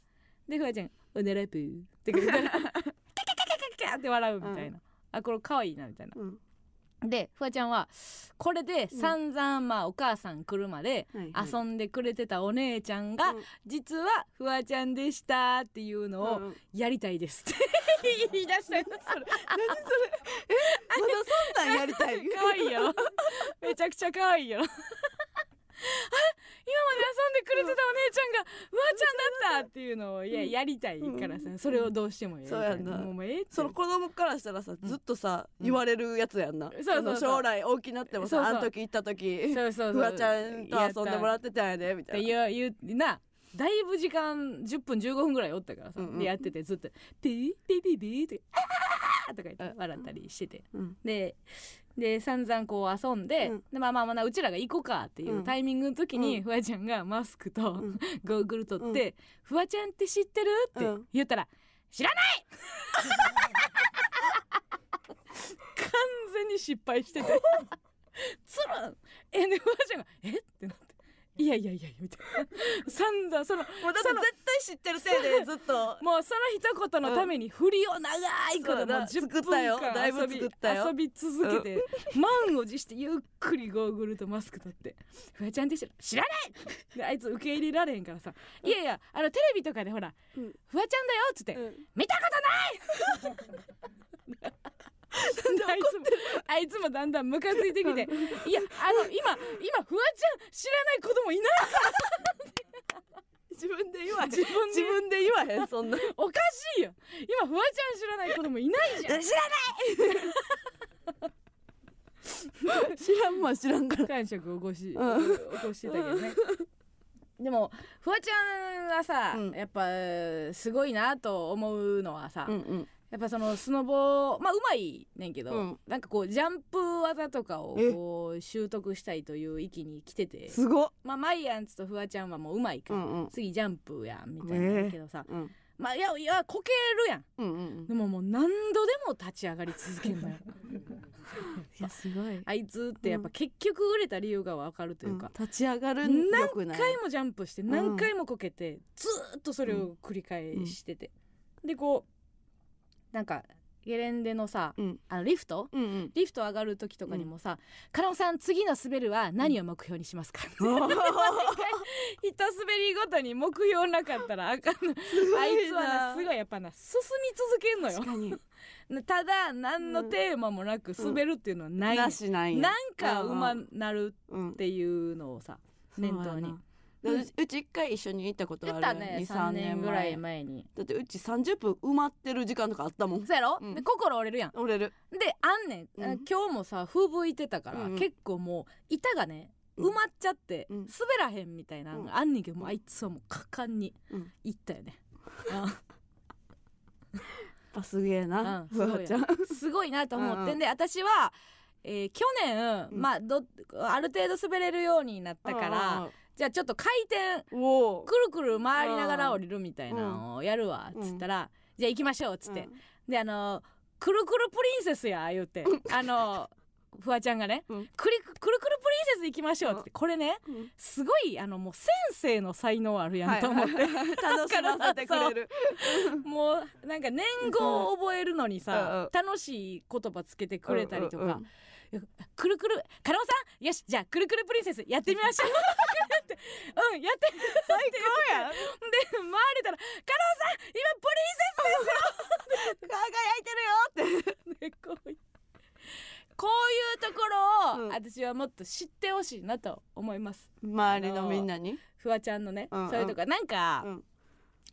でフワちゃん「うねらぷー」って言ったらキャキャキャキャキャって笑うみたいな、あこれ可愛いなみたいなうんでフワちゃんはこれで散々まあお母さん来るまで遊んでくれてたお姉ちゃんが、うん実はフワちゃんでしたっていうのをうんやりたいですって (laughs) 言い出したよそれ。まだそんなんやりたい？可愛いやろめちゃくちゃ可愛いやろあ今まで遊んでくれてたお姉ちゃんがフワちゃんだったっていうのをいややりたいからさ、うん。それをどうしてもやりたい。そうやんな。もうもうええって。その子供からしたらさずっとさ言われるやつやんな。そうそうそう。将来大きなってもそうそう。さあの時行った時そうそうそう。フワちゃんと遊んでもらってたんやでみったていな。言う言うなだいぶ時間10分15分ぐらいおったからさ、うんうん。でやっててずっと「ピーピーピーピー」って「あー」とか言って笑ったりしてて、うん。でで散々こう遊んで,、うん。でまあまあまあうちらが行こうかっていうタイミングの時に、うん。フワちゃんがマスクと、うん。(laughs) ゴーグル取って「フワちゃんって知ってる?」ってうん。言ったら「知らない!」完全に失敗してて。つるんえでフワちゃんが「え？っ?」てなって「いやいやいやいや」みたいな。散々そのもうだって絶対知ってる体でずっと。(laughs) もうその一言のために振りを長いこともうそうだ10作ったよ。分間遊び遊び続けて、満を持してゆっくりゴーグルとマスク取って「フワちゃんって知ら知らない!」であいつ受け入れられへんからさ「いやいやあのテレビとかでほら、うん。フワちゃんだよ」っつって、うん。見たことない (laughs) あいつもあいつもだんだんムカついてきて「(laughs) いやあの今今フワちゃん知らない子供いない？(laughs) 自分で言わへん。自分で？自分で言わへんそんな。おかしいよ。今フワちゃん知らない子供いないじゃん。知らない！(laughs) 知らんもん知らんから。感触を起こし、うん。起こしてたけどね。でもフワちゃんはさ、うん。やっぱすごいなと思うのはさ、うんうんやっぱそのスノボまあうまいねんけど、うん。なんかこうジャンプ技とかをえこう習得したいという域に来てて。すごっ。まあマイアンツとフワちゃんはもううまいから、うんうん。次ジャンプやんみたいなけどさ、うん。まあいやいやこけるやん。うんうんでももう何度でも立ち上がり続けんのよ。(laughs) いやすごい。あいつってやっぱ結局売れた理由がわかるというか、立ち上がる何回もジャンプして何回もこけて、ずーっとそれを繰り返してて、でこうなんかゲレンデのさうん。あのリフト？うんうん。リフト上がる時とかにもさ「カノンさん次の滑るは何を目標にしますか? (laughs)」一滑りごとに目標なかったらあかんの。あいつはなすごいやっぱな進み続けんのよ。確かに。(laughs) ただ何のテーマもなく滑るっていうのはない、なしない。なんかうまなるうんっていうのをさ念頭に。そうち一回一緒に行ったこと言ある。ね23 3年ぐらい前に。だってうち30分埋まってる時間とかあったもん。そうやろ、うん。で心折れるやん。折れる。であんねん、うん。あ今日もさ風吹いてたから、うんうん。結構もう板がねうん。埋まっちゃって、うん。滑らへんみたいなのがあんねんけど、もうあいつはもう果敢にうん。いったよね、あやっぱすげえなうん。フワちゃん。すごいな。と思ってんで私は、えー去年、うん。まあどある程度滑れるようになったから、じゃあちょっと回転うんおお。くるくる回りながら降りるみたいなのをやるわっつったら、じゃあ行きましょうっつって、であのくるくるプリンセスや言うてあのフワちゃんがね、うん。くりくるくるプリンセス行きましょうっつって、これねうん。すごいあのもう先生の才能あるやんと思って、はい楽しませてくれる。もうなんか年号を覚えるのにさ、うん楽しい言葉つけてくれたりとか、くるくる加納さんよしじゃあくるくるプリンセスやってみましょうってうんやってみなさいって言やってで回れたら加納さん今プリンセス (laughs) 輝いてるよって。でこういこういうところを、うん。私はもっと知ってほしいなと思います。周りのみんなに？フワちゃんのね、うんうん。そういうとこ。なんか、うん。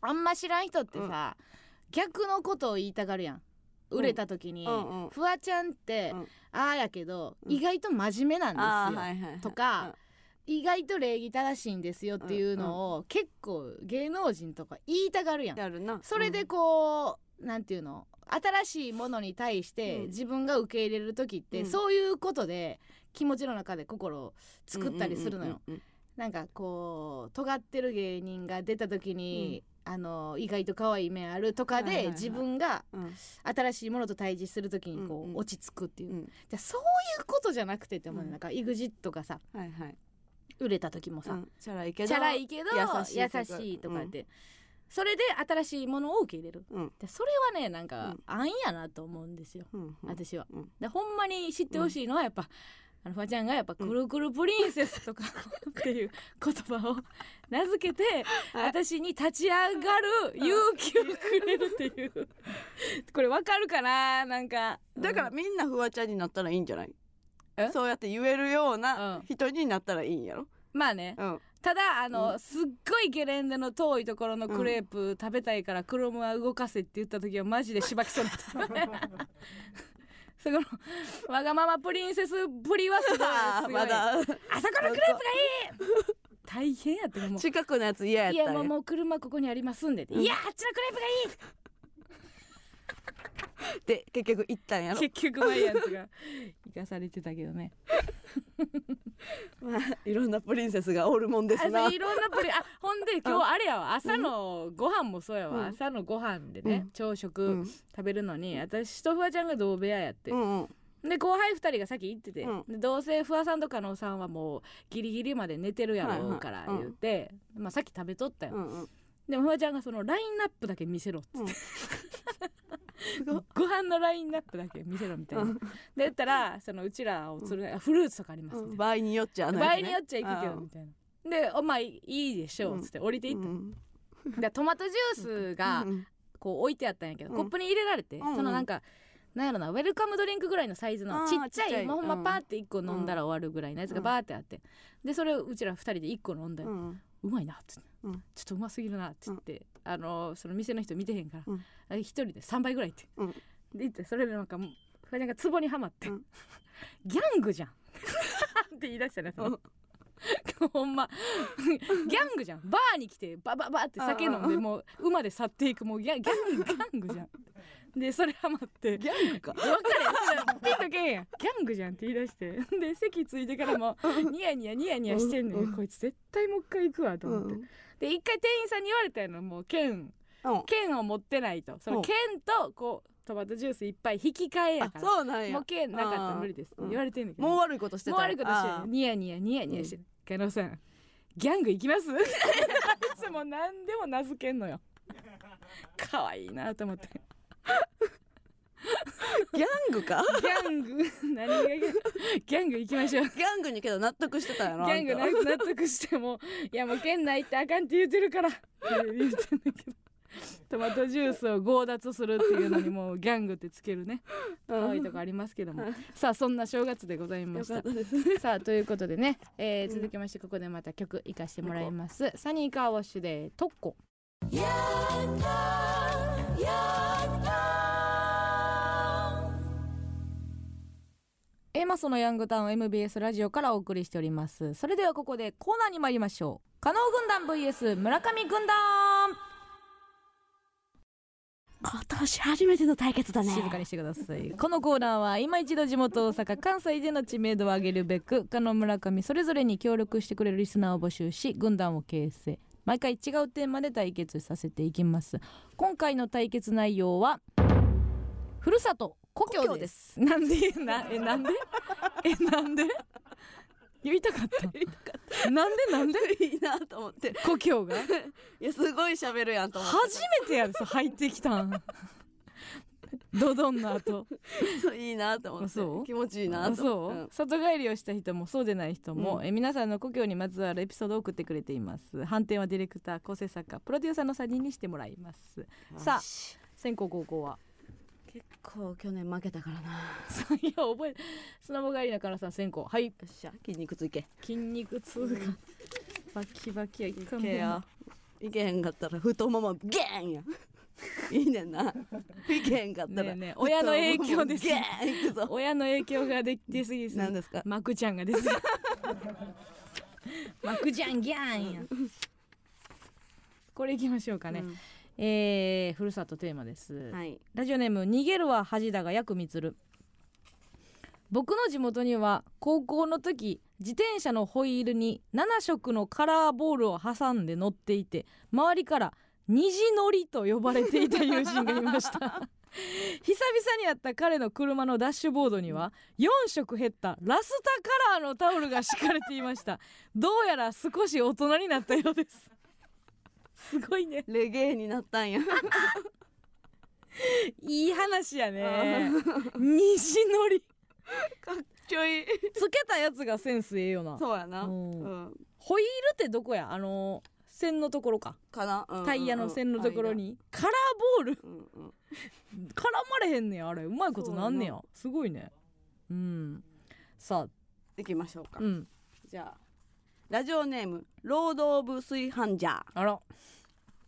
あんま知らん人ってさ、逆のことを言いたがるやん。売れた時に、うんうん。フワちゃんって、うん。ああやけど、うん。意外と真面目なんですよ、はいはいはい。とか意外と礼儀正しいんですよっていうのを、結構芸能人とか言いたがるやん。やるな。それでこう、なんていうの新しいものに対してうん。自分が受け入れる時って、うん。そういうことで気持ちの中で心を作ったりするのよ。なんかこう尖ってる芸人が出た時に、あの意外と可愛い面あるとかで、自分が新しいものと対峙する時にこう、うんうん落ち着くっていう、うんじゃあそういうことじゃなくてって思うね、うん。なんか EXIT がさはいはい売れた時もさ、うん。チャラいけどチャラいけど優優しいとかって、それで新しいものを受け入れる。うん。でそれはねなんか、うん。あんやなと思うんですよ、うん。うん。私は。うん。でほんまに知ってほしいのはやっぱ、あのフワちゃんがやっぱ「くるくるプリンセス」とか (laughs) っていう言葉を名付けてはい。私に立ち上がる勇気をくれるっていう。(laughs) これわかるかな？なんか。だからみんなフワちゃんになったらいいんじゃない？え？そうやって言えるよううなん。人になったらいいんやろ？まあね。うん。ただあの、うん。すっごいゲレンデの遠いところのクレープ食べたいから車は動かせって言った時はマジでしばきそうになった。(laughs) そこのわがままプリンセスぶりはすごいすごい。(laughs) まだあそこのクレープがいい。大変やってもう。近くのやつ嫌やったいやもうもう車ここにありますんで。うん。いやあっちのクレープがいい (laughs) で結局行ったんやろ？結局マイアンツが生かされてたけどね。(laughs) まあいろんなプリンセスがおるもんですな。いろんなプリンあほんで今日あれやわ。朝のご飯もそうやわ、うん。朝のご飯でね、うん。朝食、うん。食べるのに私とフワちゃんが同部屋やって、うんうん。で後輩2人が先行ってて、うん。でどうせフワさんとかのさんはもうギリギリまで寝てるやろうからはいはい言って、まあ、さっき食べとったよ、うんうん。でもフワちゃんがそのラインナップだけ見せろっつって、うん。す (laughs) ご飯のラインナップだけ見せろみたいな、うん。で言ったらそのうちらを釣る、あフルーツとかありますみたいな、場合によっちゃ場合によっちゃいくけどみたいな。で「お前いいでしょ」っつって降りていった、うん。でトマトジュースがうん。こう置いてあったんやけど、うん。コップに入れられて、うん。うんそのなんかなんやろなウェルカムドリンクぐらいのサイズのちっちゃいい。もうほんまうんパーって1個飲んだら終わるぐらいのやつがバーってあって、でそれをうちら2人で1個飲んだよ、うん。うまいなっつって、うん。ちょっとうますぎるなっつって、あのその店の人見てへんから、一人で3倍ぐらいって、うん。で言ってそれでなんかもうそれなんかツボにはまって、うん。ギャングじゃん。って言い出したねほんま。ギャングじゃん。バーに来てバババって酒飲んでもう馬で去っていくもうギャギャングギャングじゃん。でそれハマって。ギャングか。分かる。やんピンとけんやん。ギャングじゃんって言い出して。で席ついてからもニヤニヤニヤニヤしてんねうんん。こいつ絶対もう一回行くわと思って、うんで一回店員さんに言われたのもう剣。うん。剣を持ってないと。そのうん。剣とこうトマトジュースいっぱい引き換えやあから。そうなんや。もう剣なかったら無理です言われてんねんけど。もう悪いことしてた。もう悪いことしてニヤニヤニヤニヤしてる。加納さんギャング行きます？いつも何でも名付けんのよ。(laughs) 可愛いなと思ってギャングか？ギャング。(laughs) 何がギャング？ギャング行きましょう。ギャングにけど納得してたんやろギャング納得してもいやもう県内行ってあかんって言ってるから。って言ってんだけど。トマトジュースを強奪するっていうのにもうギャングってつけるね。可愛いとこありますけども。さあそんな正月でございまよしたさあということでね、えー続きましてここでまた曲いかしてもらいます。サニーカーウォッシュで「トッコ」A マスのヤングタウン MBS ラジオからお送りしております。それではここでコーナーに参りましょう。加納軍団 VS 村上軍団。今年初めての対決だね。静かにしてください。このコーナーは今一度地元大阪関西での知名度を上げるべく加納村上それぞれに協力してくれるリスナーを募集し軍団を形成。毎回違うテーマで対決させていきます。今回の対決内容はふるさと故郷です。なんで？なえなんで？えなんで？言いたかった。なんで？なんで？いいなと思って。故郷が？いやすごい喋るやんと思って。初めてやでそう入ってきたん。ドドンの後？そういいなと思って。あそう？気持ちいいなとあそう、ん。里帰りをした人もそうでない人も、うん。え皆さんの故郷にまつわるエピソードを送ってくれています。判定はディレクター構成作家プロデューサーの3人にしてもらいます。さあ先行高校は？結構去年負けたからな。よそういや覚えスノボ帰りだからさ先行はい。っしゃ。筋肉ついけ。筋肉痛がバキバキやいいかんけやいけへんかったら太ももゲーンや。(laughs) いいねんな。いけへんかったら。ねえねえ親の影響です。ゲーンいくぞ。親の影響ができてすぎすぎ何ですか？マクちゃんがです。(laughs) マクちゃんギャーンや。これいきましょうかね、うんえー、ふるさとテーマです、はい。ラジオネーム逃げるは恥だがやくみつる。僕の地元には高校の時自転車のホイールに7色のカラーボールを挟んで乗っていて周りから虹乗りと呼ばれていた友人がいました。(laughs) 久々に会った彼の車のダッシュボードには4色減ったラスタカラーのタオルが敷かれていました。どうやら少し大人になったようですすごいね。レゲエになったんやいい話やね。虹乗り。かっちょいい。つけたやつがセンスええよな。そうやな。うん。うん。ホイールってどこや？あの線のところか。かな？うん。うんうんタイヤの線のところに。カラーボール。うんうん。絡まれへんねやあれ。うまいことなんねや。すごいね。うん。さあ。行きましょうか。うん。じゃあラジオネームロード・オブ・炊飯ジャー、あら。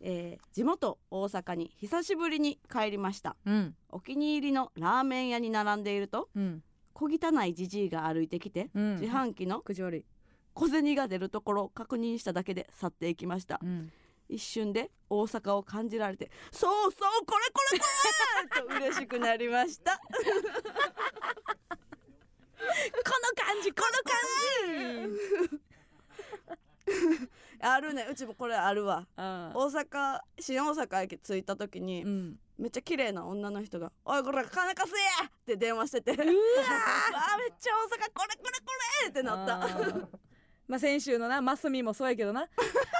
えー地元大阪に久しぶりに帰りました。うん。お気に入りのラーメン屋に並んでいるとうん。小汚いじじいが歩いてきて、うん。自販機の小銭が出るところを確認しただけで去っていきました。うん。一瞬で大阪を感じられてそうそうこれこれこれ！(laughs) と嬉しくなりました。こ感じこの感じ (laughs) あるね。うちもこれあるわ。あ大阪新大阪駅着いた時に、うん。めっちゃ綺麗な女の人が「おいこれ金貸せや!」って電話してて「うわー。(laughs) めっちゃ大阪これこれこれ!」ってなった。(laughs) まあ先週のなマスミもそうやけどな。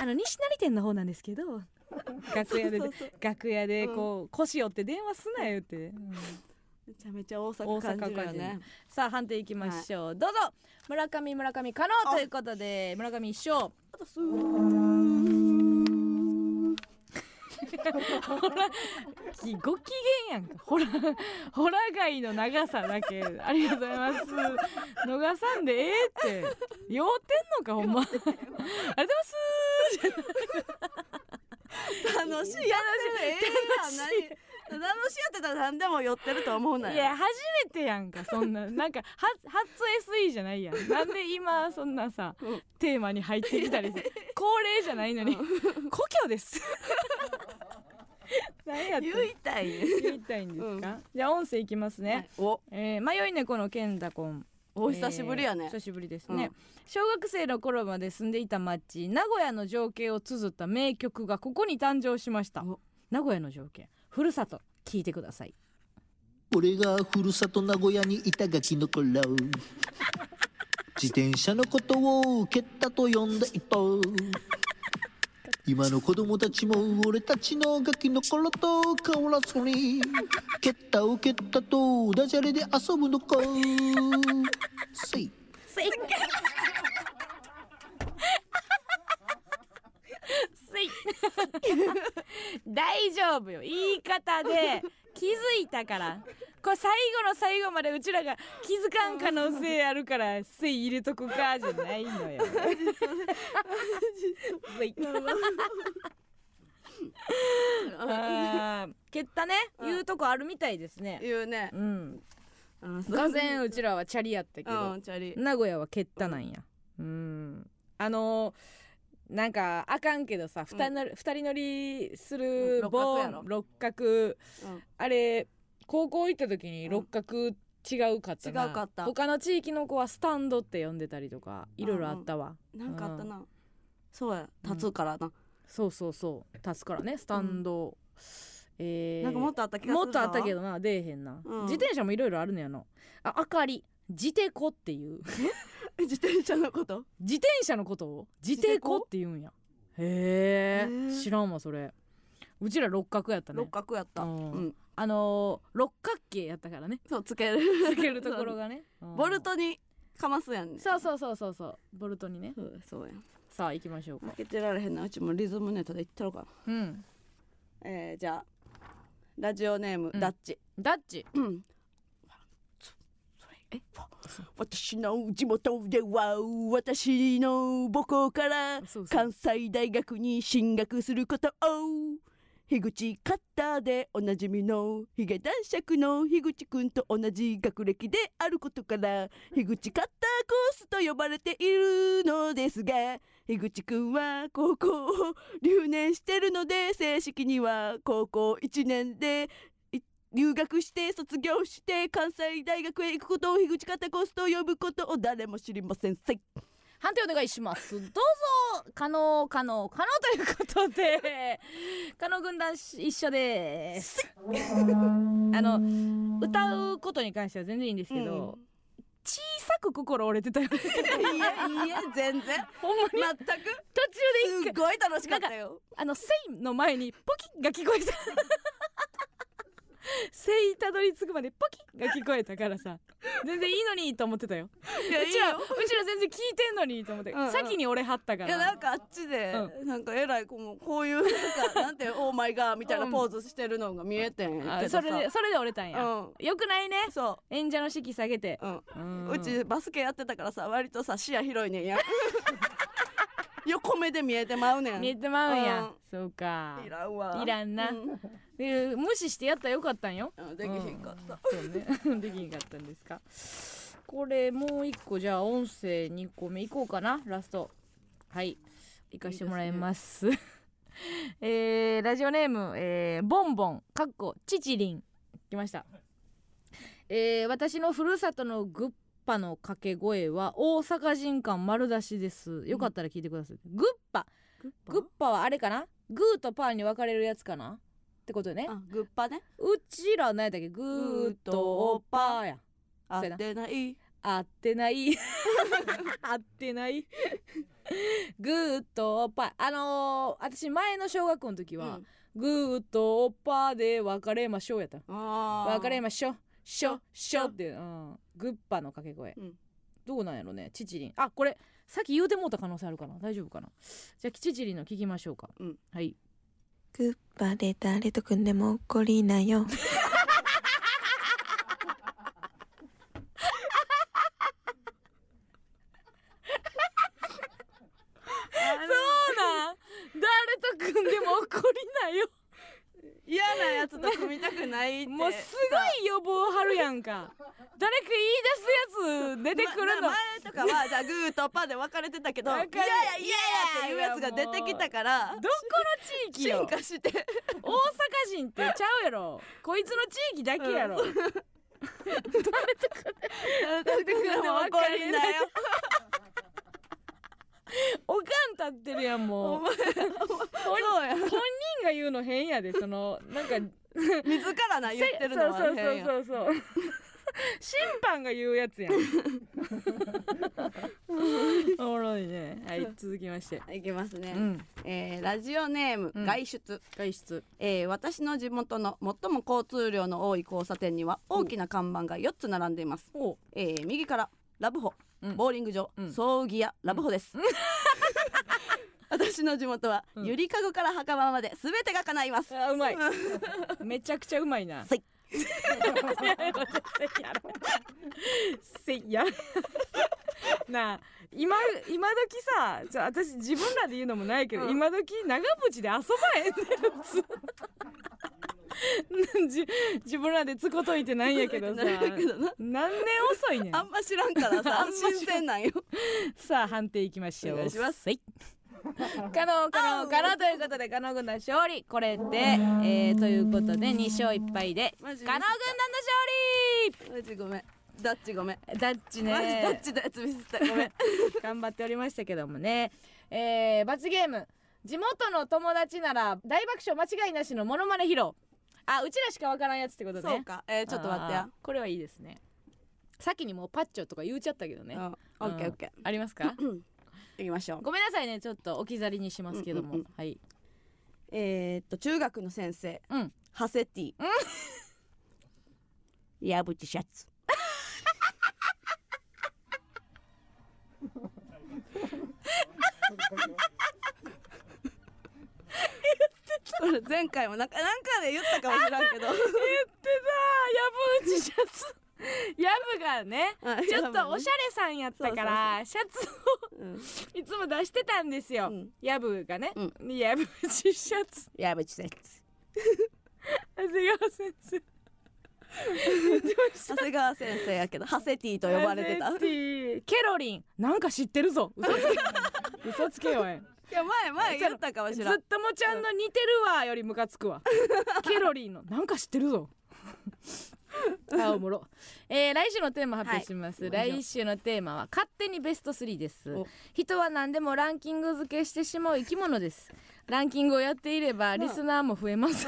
あの西成店の方なんですけど楽屋で楽屋でこう、腰折って電話すなよって、うんめちゃめちゃ大阪感じるよね。さあ判定いきましょう、どうぞ。村上村上可能ということで村上一勝あとすーきご機嫌やんか。ほらホラ貝の長さだけ。ありがとうございます。逃さんでええって。酔うてんのかほんま。ありがとうございます。楽しい。やってるええやん何楽しいやってたら何でも寄ってると思うないよや初めてやんかそんな。(laughs) なんかは初 SE じゃないやん。なんで今そんなさ、うん。テーマに入ってきたりして (laughs) 恒例じゃないのに。故郷です。(laughs) 何やって言いたいね。言いたいんですか、じゃあ音声いきますね、お。えー、迷い猫のケンタコンお久しぶりやね。えー久しぶりですね、うん。小学生の頃まで住んでいた町名古屋の情景を綴った名曲がここに誕生しました。お。名古屋の情景ふるさと聞いてください。俺がふるさと名古屋にいたガキの頃自転車のことを蹴ったと呼んでいた。今の子供たちも俺たちのガキの頃と変わらずに蹴ったを蹴ったとダジャレで遊ぶのか。せい。せいせい。(laughs) 大丈夫よ。言い方で気づいたから。これ最後の最後までうちらが気づかん可能性あるから「せい入れとくか」じゃないのよ。あー蹴ったね。うん。言うとこあるみたいですね。言うね。うん。う。んがぜんうちらはチャリやったけど。名古屋は蹴ったなんや。うん。あのーなんかあかんけどさ二人乗り,、二人乗りするうん六角棒六角。うん。あれ高校行った時に六角違うかったな、違うかった。他の地域の子はスタンドって呼んでたりとかいろいろあったわ、なんかあったな。そうや。立つからな。そうそうそう。立つからねスタンド、えー。なんかもっとあった気がするもっとあったけどどな出えへんな、うん。自転車もいろいろあるのやなああかり。自テコっていう自転車のこと？自転車のこと？を自テコって言うんや。へえ。知らんわそれ。うちら六角やったね。六角やった。ううん。んあのー六角形やったからね。そうつける。つけるところがね。う。ん。ボルトにかますやんね。そうそうそうそうそう。ボルトにね。そうや。んさあ行きましょうか。負けてられへんな。うちもリズムネタで言ったろか。なうん。えーじゃあラジオネームうん。ダッチ。ダッチ。うん。え私の地元では私の母校から関西大学に進学することを樋口カッターでおなじみのヒゲ男爵の樋口くんと同じ学歴であることから樋口カッターコースと呼ばれているのですが樋口くんは高校を留年してるので正式には高校1年でい留学して卒業して関西大学へ行くことを樋口カッターコースと呼ぶことを誰も知りません。せい。判定お願いします。どうぞ。可能可能可能ということで。可能軍団一緒で。す (laughs) あの歌うことに関しては全然いいんですけど、小さく心折れてたよね。いやいや全然。(laughs) ほんまに。全く。途中で一回。すっごい楽しかったよ。あの「せい」の前にポキッが聞こえたせいたどり着くまでポキッが聞こえたからさ。全然いいのにと思ってたよ。いやうちらうちら全然聞いてんのにと思って、うん。うん先に俺はったかいやならんかあっちで、うなんかえらいこうこういうなんかなんてオ (laughs) ーマイガーみたいなポーズしてるのが見えてんけどさあそれでそれで折れたんや、うん。よくないね。そ演者の士気下げて。う、うん。うん。うちバスケやってたからさ割とさ視野広いねんや (laughs) 横目で見えてまうねん。見えてまうんや、うん。そうか。いらんわ。いらんな。うん。で無視してやったらよかったんよ。うんできひんかった、そうね。(laughs) できひんかったんですか。これもう一個じゃあ音声2個目いこうかな。ラスト。はい。行かしてもらいます。(laughs) えーラジオネーム、えーボンボンかっこちちりん来ました。えー私のふるさとのグッパの掛け声は大阪人感丸出しです。よかったら聞いてください、グッパ。グッパ？はあれかな？グーとパーに分かれるやつかな？ってことね。あグッパね。うちら何やったっけ？グーとパーや合ってない。合ってない。合ってない。(laughs) グーとパーあのー、私前の小学校の時は、うん。グーとパーで別れましょうやった。あー。別れましょうしょしょって、うん、グッパの掛け声、うん。どうなんやろね。チチリン。あこれさっき言うてもうた可能性あるかな。大丈夫かな。じゃあチチリンの聞きましょうか、うん。はい。グッバで誰と組んでも怒りなよ。そうなん誰と組んでも怒りなよ嫌なやつと組みたくないってもうすごい予防張るやんか誰か言い出すやつ出てくるの、ま前とかはじゃあグーとパーで分かれてたけど分かれ嫌や嫌やっていうやつが出てきたからどこの地域よ。進化して大阪人ってちゃうやろ。こいつの地域だけやろ、誰と組んでも怒りなよ。おかん立ってるやんもう。お前そうや。本人が言うの変やでそのなんか (laughs) 自らな言ってるのはそうそう変やそうそうそう (laughs) 審判が言うやつやん。(laughs) おもろいね。はい続きまして。いきますね、うん。えーラジオネーム、うん。外出、外出。えー私の地元の最も交通量の多い交差点には大きな看板が4つ並んでいます、おえー右からラブホ、うん。ボーリング場、うん。葬儀屋ラブホです、(laughs) 私の地元は、うん。ゆりかごから墓場まで全てが叶います。あうまい。めちゃくちゃうまいな。せいせいや。なあ今今時さちょ私自分らで言うのもないけど、うん。今時長渕で遊ばへんねんじ (laughs) 自分らでつこといてないんやけどさ何年遅いねん。あんま知らんからさ (laughs) 新鮮なんよ。さあ判定いきましょう。お願いします。はい可能可能可能ということで可能軍団勝利。これで、えー、ということで2勝1敗で可能軍団の勝マジごめん。ダッチごめん、利ダッチマジダッねチのやつミスった。ごめん。(laughs) 頑張っておりましたけどもね。えー、罰ゲーム。地元の友達なら大爆笑間違いなしのモノマネ披露。あうちらしかわからんやつってことね。そうか。えー、ちょっと待ってや。これはいいですね。先にもうパッチョとか言うちゃったけどね。うんオッケーオッケありますか？(laughs) ーうん行きましょう。ごめんなさいね。ちょっと置き去りにしますけども、うんうんうん。はい。えー、っと中学の先生。うん。ハセティ。矢吹シャツ。前回もなんかなんかで言ったかもしらんけど。言ってた。ヤブ打ちシャツ。ヤブがねあちょっとおしゃれさんやったからシャツいつも出してたんですよ、うん。ヤブがね、うヤブシャツ矢吹シャツ長谷川先生。(laughs) 長谷川先生やけどハセティと呼ばれてた。ケロリン。なんか知ってるぞ。嘘つけ。(laughs) 嘘つけよおい。いや前前言ったかもしずらんっともちゃんの似てるわよりムカつくわ。(laughs) ケロリンの。なんか知ってるぞ (laughs) あおもろ、えー、来週のテーマ発表します、はい。来週のテーマは勝手にベスト3です。お。人は何でもランキング付けしてしまう生き物です。ランキングをやっていればリスナーも増えます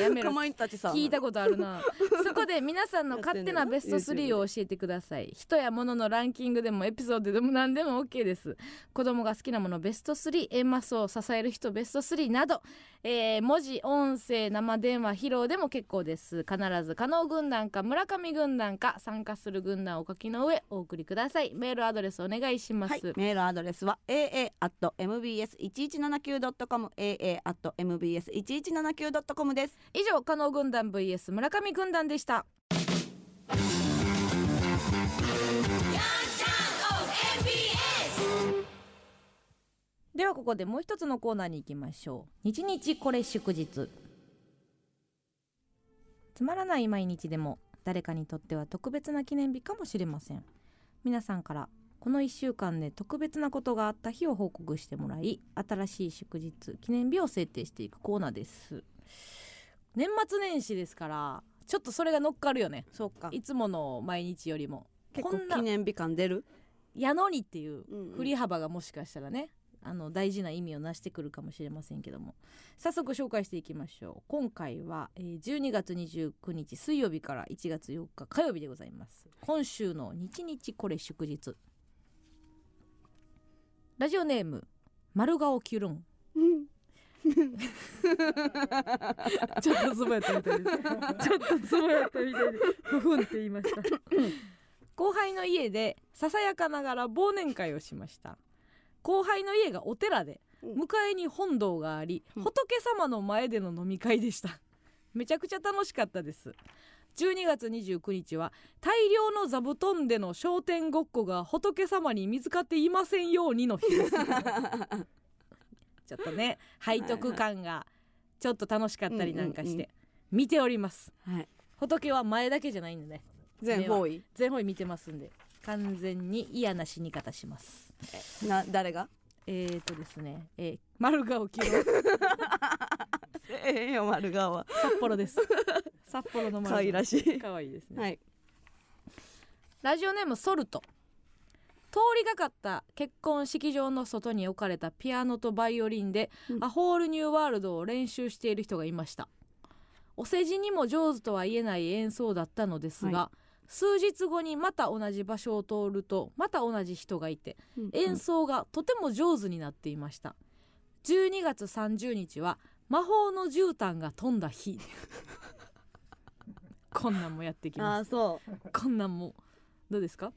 やめろ。かまいたちさ聞いたことあるな。(laughs) そこで皆さんの勝手なベスト3を教えてください。人や物のランキングでもエピソードでも何でも OK です。子供が好きなものベスト 3A マスを支える人ベスト3など、えー文字音声生電話披露でも結構です。必ず加納軍団か村上軍団か参加する軍団をお書きの上お送りください。メールアドレスお願いします、はい、メールアドレスは aa.mbs1179.com aa.mbs1179.com です以上加納軍団 vs 村上軍団でした。ではここでもう一つのコーナーに行きましょう。日日これ祝日。つまらない毎日でも誰かにとっては特別な記念日かもしれません。皆さんからこの1週間で特別なことがあった日を報告してもらい新しい祝日記念日を制定していくコーナーです。年末年始ですからちょっとそれが乗っかるよね。そうか。いつもの毎日よりも。結構記念日感出る？やのにっていう振り幅がもしかしたらねあの大事な意味をなしてくるかもしれませんけども。早速紹介していきましょう。今回は、えー12月29日水曜日から1月4日火曜日でございます。今週の日日これ祝日。ラジオネーム丸顔キュルン (laughs) ちょっとつぼやったみたいですちょっとつぼやったみたいでふふんって言いました。後輩の家でささやかながら忘年会をしました。後輩の家がお寺でうん。向かいに本堂があり、うん。仏様の前での飲み会でした。めちゃくちゃ楽しかったです。12月29日は大量の座布団での商店ごっこが仏様に見つかっていませんようにの日です (laughs) ちょっとね背徳感がちょっと楽しかったりなんかして、見ております。はい。仏は前だけじゃないんでね全方位。全方位見てますんで完全に嫌な死に方します。な誰が？えーとですね、えー、丸顔キロええよ丸顔は。札幌です。札幌の丸可愛らしい。可愛いですね、はい。ラジオネームソルト通りがかった結婚式場の外に置かれたピアノとバイオリンで、うん。アホールニューワールドを練習している人がいました。お世辞にも上手とは言えない演奏だったのですが、は数日後にまた同じ場所を通るとまた同じ人がいて演奏がとても上手になっていました。12月30日は魔法の絨毯が飛んだ日。(laughs) こんなんもやってきあます。あそう。こんなんもどうですか？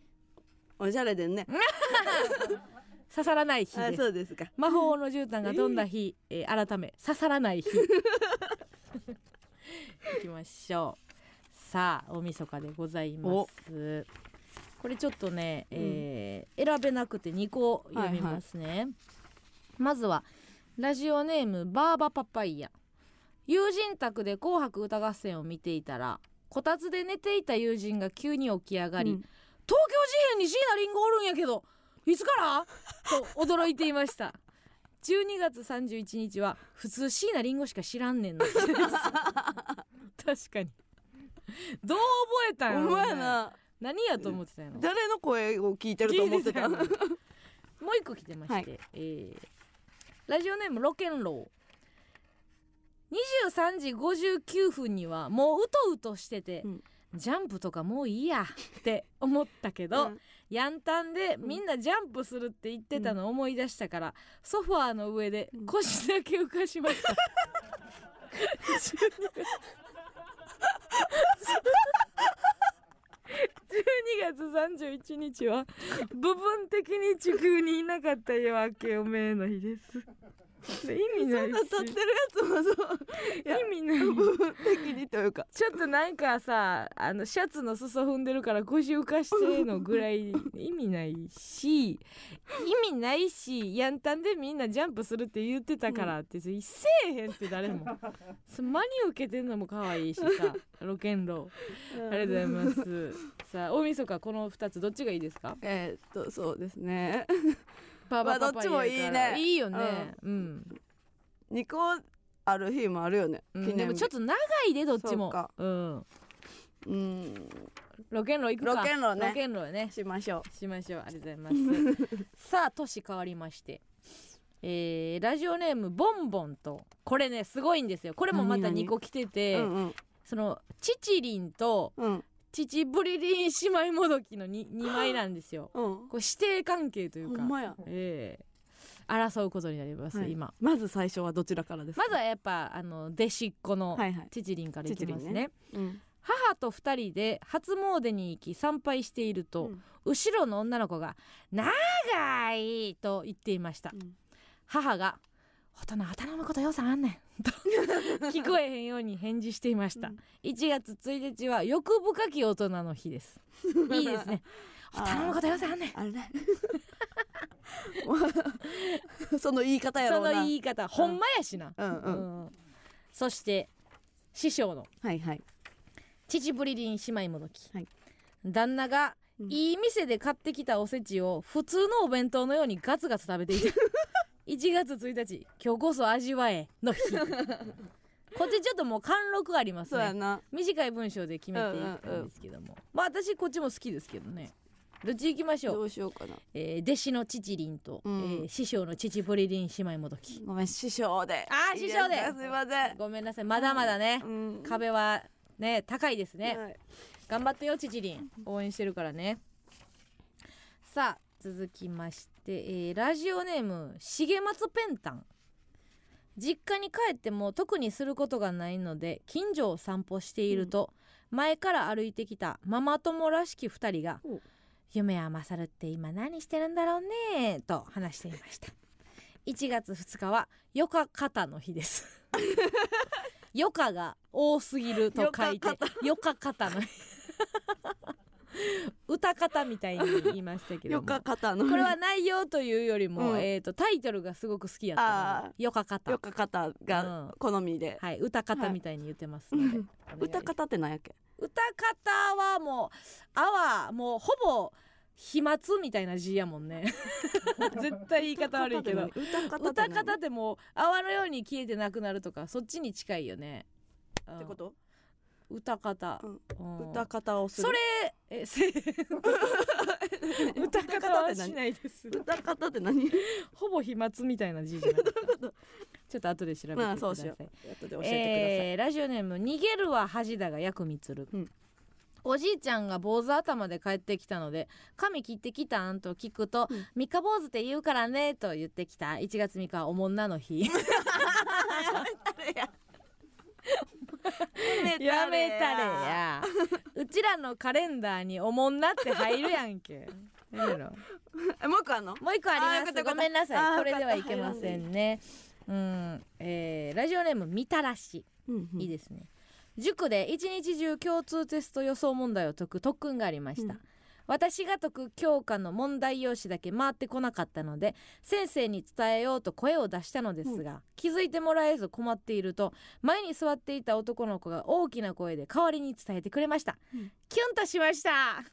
おしゃれでんね。(laughs) 刺さらない日あです。そうですか。魔法の絨毯が飛んだ日、えー改め刺さらない日。(laughs) いきましょう。さあ大晦日でございます。これちょっとね、えー選べなくて2個読みますね、まずはラジオネームバーバパパイヤ。友人宅で「紅白歌合戦」を見ていたらこたつで寝ていた友人が急に起き上がり、うん東京事変に椎名林檎おるんやけどいつから？と驚いていました。12月31日は普通椎名林檎しか知らんねんの日です確かに。どう覚えたん？やおろうね前な。何やと思ってたんやろ？誰の声を聞いてると思ってたもう一個来てまして、はい。えーラジオネームロケンロー23時59分にはもううとうとしてて、うんジャンプとかもういいやって思ったけど、うん。ヤンタンでみんなジャンプするって言ってたのを思い出したから、ソファーの上でうん。腰だけ浮かしました、12月31日は部分的に地球にいなかった夜明けおめえの日です。で意味ないし。立ってるやつもそう。意味ない。部分的にというか。ちょっとなんかさあのシャツの裾踏んでるから腰浮かしてのぐらい意味ないし意味ないしヤンタンでみんなジャンプするって言ってたからって、せえへんって誰も。そ真に受けてんのも可愛いしさ (laughs) ロケンロ。ーありがとうございます。さあ大晦日この2つどっちがいいですか？えーっとそうですねパまあどっちもいいね。いいよね。うん、2個ある日もあるよねうん。でもちょっと長いでどっちも。そうか。うん。うん。ロケンロー行くか。ロケンローね。ロケンローね。しましょしましょう。ありがとうございます。(laughs) さあ年変わりまして。えーラジオネームボンボンと。これねすごいんですよ。これもまた何々2個来てうて、うんうん。そのチチリンとうんチチブリリン姉妹もどきの 2, 2 (laughs) 枚なんですよ。うん。これ師弟関係というか。ほんまや。ええ。争うことになります、はい。今。まず最初はどちらからですか？まずはやっぱあの弟子っ子のはいはい。チチリンからいきますね,、チチリンね。うん。母と2人で初詣に行き参拝していると、うん。後ろの女の子が「長い!」と言っていました。うん。母が「大人は頼むこと予算あんねん」と (laughs) 聞こえへんように返事していました、うん。1月1日は欲深き大人の日です。(laughs) いいですね。頼むこと予算あんねん。あれ。(laughs) その言い方やそのろうな。言い方。ほんまやしな、うんうん。うん。そして師匠の。はいはい。父ぶりりん姉妹もどき、はい。旦那がうん。いい店で買ってきたおせちを普通のお弁当のようにガツガツ食べていた1月1日今日こそ味わえの日。(laughs) こっちちょっともう貫禄ありますね。短い文章で決めていったんですけども、まあ私こっちも好きですけどね。どっち行きましょどう、うしようかな。えー弟子の父リンと、うん。えー師匠の父ボリリン姉妹もどき。ごめん師匠で。あ師匠で。かすいません。ごめんなさい。まだまだね、うん。壁はね高いですね、はい。頑張ってよちちりん応援してるからね。さあ続きまして、えーラジオネーム重松ペンタン。実家に帰っても特にすることがないので近所を散歩していると、前から歩いてきたママ友らしき2人がお「夢は勝るって今何してるんだろうね」と話していました。1月2日はよか肩の日です。(laughs) よかが多すぎると書いてよか肩の日 (laughs) 歌方みたいに言いましたけど (laughs) よもか肩の。これは内容というよりも、うん。えー、とタイトルがすごく好きやったよか肩よか肩が好みで、はい。歌方みたいに言ってますので、うん歌方ってなんやっけ？歌方はもう「あ」はもうほぼ飛沫みたいな字やもんね。(laughs) 絶対言い方悪いけど。歌方ってもう泡のように消えてなくなるとかそっちに近いよね、うん。ってこと？歌方、うん。うん。歌方をする？それえせ歌方はしないです。歌方って何？ほぼ飛沫みたいな字じゃなかった。ちょっと後で調べてくまださい、あそうしよう。後で教えてください、えーラジオネーム逃げるは恥だが薬味つる、うん。おじいちゃんが坊主頭で帰ってきたので「髪切ってきたん?」と聞くとうん「三日坊主って言うからね」と言ってきた。1月3日はおもんなの日。(laughs) やめたれやうちらのカレンダーにおもんなって入るやんけ。やめろえもう一個あんの？もう一個あります。ごめんなさい。これではいけませんね。うん、えーラジオネームみたらし。うんうん。いいですね。塾で一日中共通テスト予想問題を解く特訓がありました、うん私が解く教科の問題用紙だけ回ってこなかったので先生に伝えようと声を出したのですが、気づいてもらえず困っていると前に座っていた男の子が大きな声で代わりに伝えてくれました、うん。キュンとしました。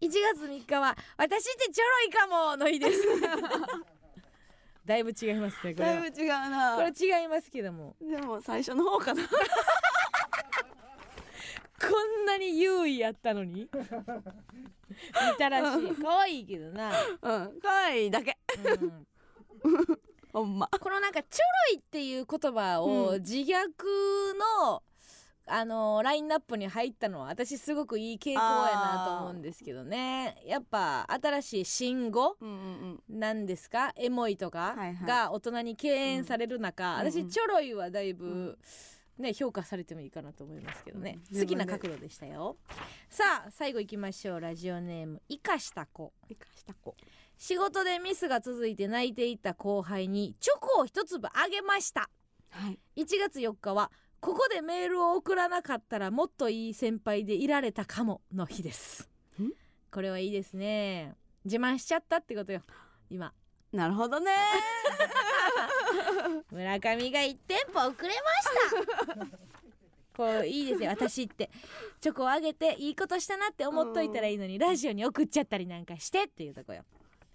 1月3日は私ってちょろいかもの日です。(laughs) だいぶ違いますねこれは。だいぶ違うな。これ違いますけども。でも最初の方かな (laughs) こんなに優位やったのに？みたらしい。可愛いけどな、うん。可愛いだけ。うん、(laughs) ほんま。このなんかちょろいっていう言葉をうん。自虐の、あのラインナップに入ったのは私すごくいい傾向やなと思うんですけどね。やっぱ新しい新語うんうんうん。なんですか？エモいとかはいはい。が大人に敬遠される中、うん。私ちょろいはだいぶ、うんね、評価されてもいいかなと思いますけどね、うん。好きな角度でしたよ。さあ最後いきましょう。ラジオネーム生かした子生かした子仕事でミスが続いて泣いていた後輩にチョコを一粒あげました。はい。1月4日はここでメールを送らなかったらもっといい先輩でいられたかもの日です。ん？これはいいですね。自慢しちゃったってことよ。今。なるほどね (laughs) (laughs) 村上が1店舗遅れました。こういいですよ私って。チョコをあげていいことしたなって思っといたらいいのにラジオに送っちゃったりなんかしてっていうとこよ。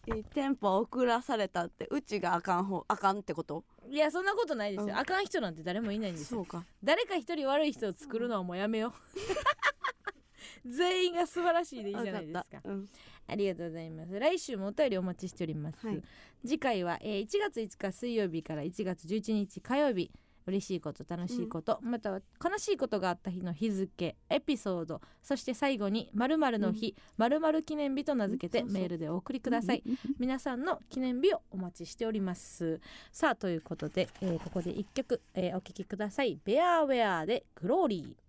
いい店舗送らされたってうちがあかん方あかんってこと？いやそんなことないですよ、うん。あかん人なんて誰もいないんですよ。そうか。誰か一人悪い人を作るのはもうやめよう。(laughs) 全員が素晴らしいでいいじゃないですか。わった。うんありがとうございます。来週もお便りお待ちしております、はい。次回は、えー1月5日水曜日から1月11日火曜日嬉しいこと楽しいこと、または悲しいことがあった日の日付エピソードそして最後に〇〇の日〇〇記念日と名付けてうん。そうそうメールでお送りください、うんうんうん。皆さんの記念日をお待ちしております。さあということで、えーここで一曲、えーお聴きください。ベアウェアでグローリー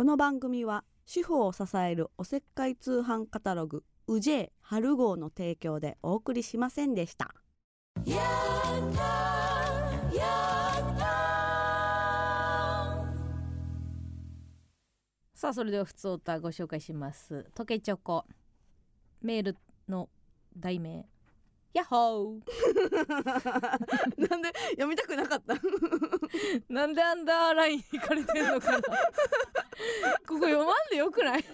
この番組は主婦を支えるおせっかい通販カタログうジェ春号の提供でお送りしませんでした。さあそれでは普通歌ご紹介します。トケチョコ。メールの題名。ヤッホー。なんで読みたくなかった？なんでアンダーライン引かれてんのかな。ここ読まんでよくない？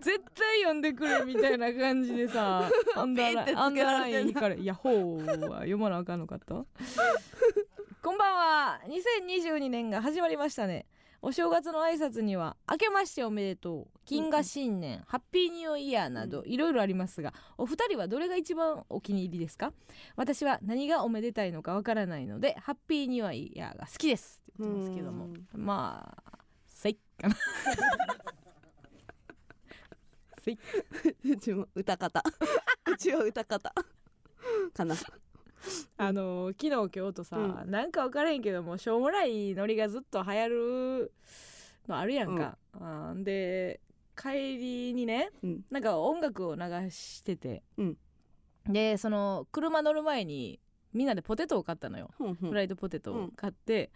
絶対読んでくれみたいな感じでさ (laughs) アンダーライン引かれヤッホーは読まなあかんのかとこんばんは。2022年が始まりましたね。お正月の挨拶には明けましておめでとう金河新年、ハッピーニューイヤーなどいろいろありますがお二人はどれが一番お気に入りですか？私は何がおめでたいのかわからないのでハッピーニューイヤーが好きです。って言ってますけども。まあせいかな。せいうちも歌方。うちは歌方。かな (laughs) あの昨日今日とさ、なんか分からへんけどもしょうもないノリがずっと流行るのあるやんか、あーで帰りにね、うん。なんか音楽を流してて、うん。でその車乗る前にみんなでポテトを買ったのよ、ふんふん。フライドポテトを買って、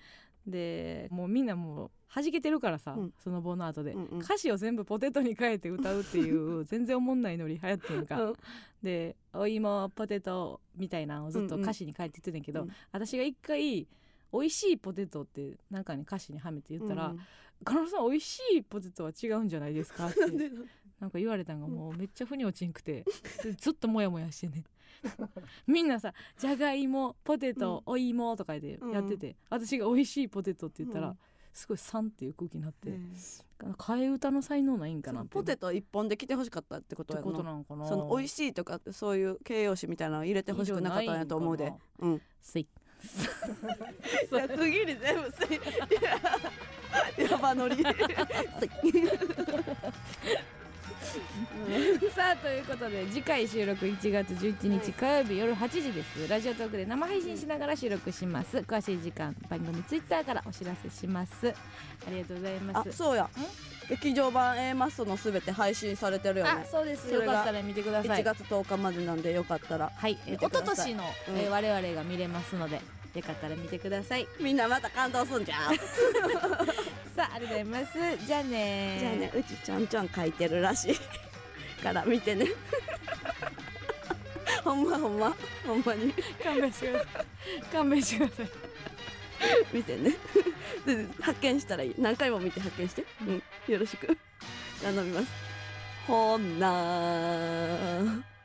でもうみんなもう弾けてるからさ、うん。その棒の後で、うんうん。歌詞を全部ポテトに変えて歌うっていう (laughs) 全然おもんないノリ流行ってんか、うん。で「お芋ポテト」みたいなのをずっと歌詞に書いて言ってたんやけど、うん。私が一回「美味しいポテト」ってなんかに歌詞にはめて言ったらうん「加納、さん美味しいポテトは違うんじゃないですか?」ってなんか言われたんがもうめっちゃ腑に落ちんくてでずっとモヤモヤしてね (laughs) みんなさ「じゃがいもポテト、お芋」とかでやってて、私が「美味しいポテト」って言ったら、うんすごい「さん」っていう空気になって、替え歌の才能ないんかなポテト一本で来てほしかったってことやな。なのかな。その美味しいとかそういう形容詞みたいなの入れてほしくなかったんやと思うで。うん。せい (laughs) いや区切り全部せいややばのり (laughs) (laughs) さあということで次回収録1月11日火曜日夜8時です。ラジオトークで生配信しながら収録します。詳しい時間番組ツイッターからお知らせします。ありがとうございます。あそうや。劇場版 A マストのすべて配信されてるよあねそうです。よかったら見てください。1月10日までなんでよかったら。はい、一昨年の、うん。えー我々が見れますのでよかったら見てください。みんなまた感動すんじゃん (laughs) さあありがとうございます。じゃあねじゃあねうちちゃんちゃん書いてるらしい。(laughs) から見てね。(laughs) ほんまほんま。ほんまに。勘弁してください。勘弁してください。見てね。で (laughs) 発見したらいい。何回も見て発見して。うん。よろしく。頼みます。ほんなー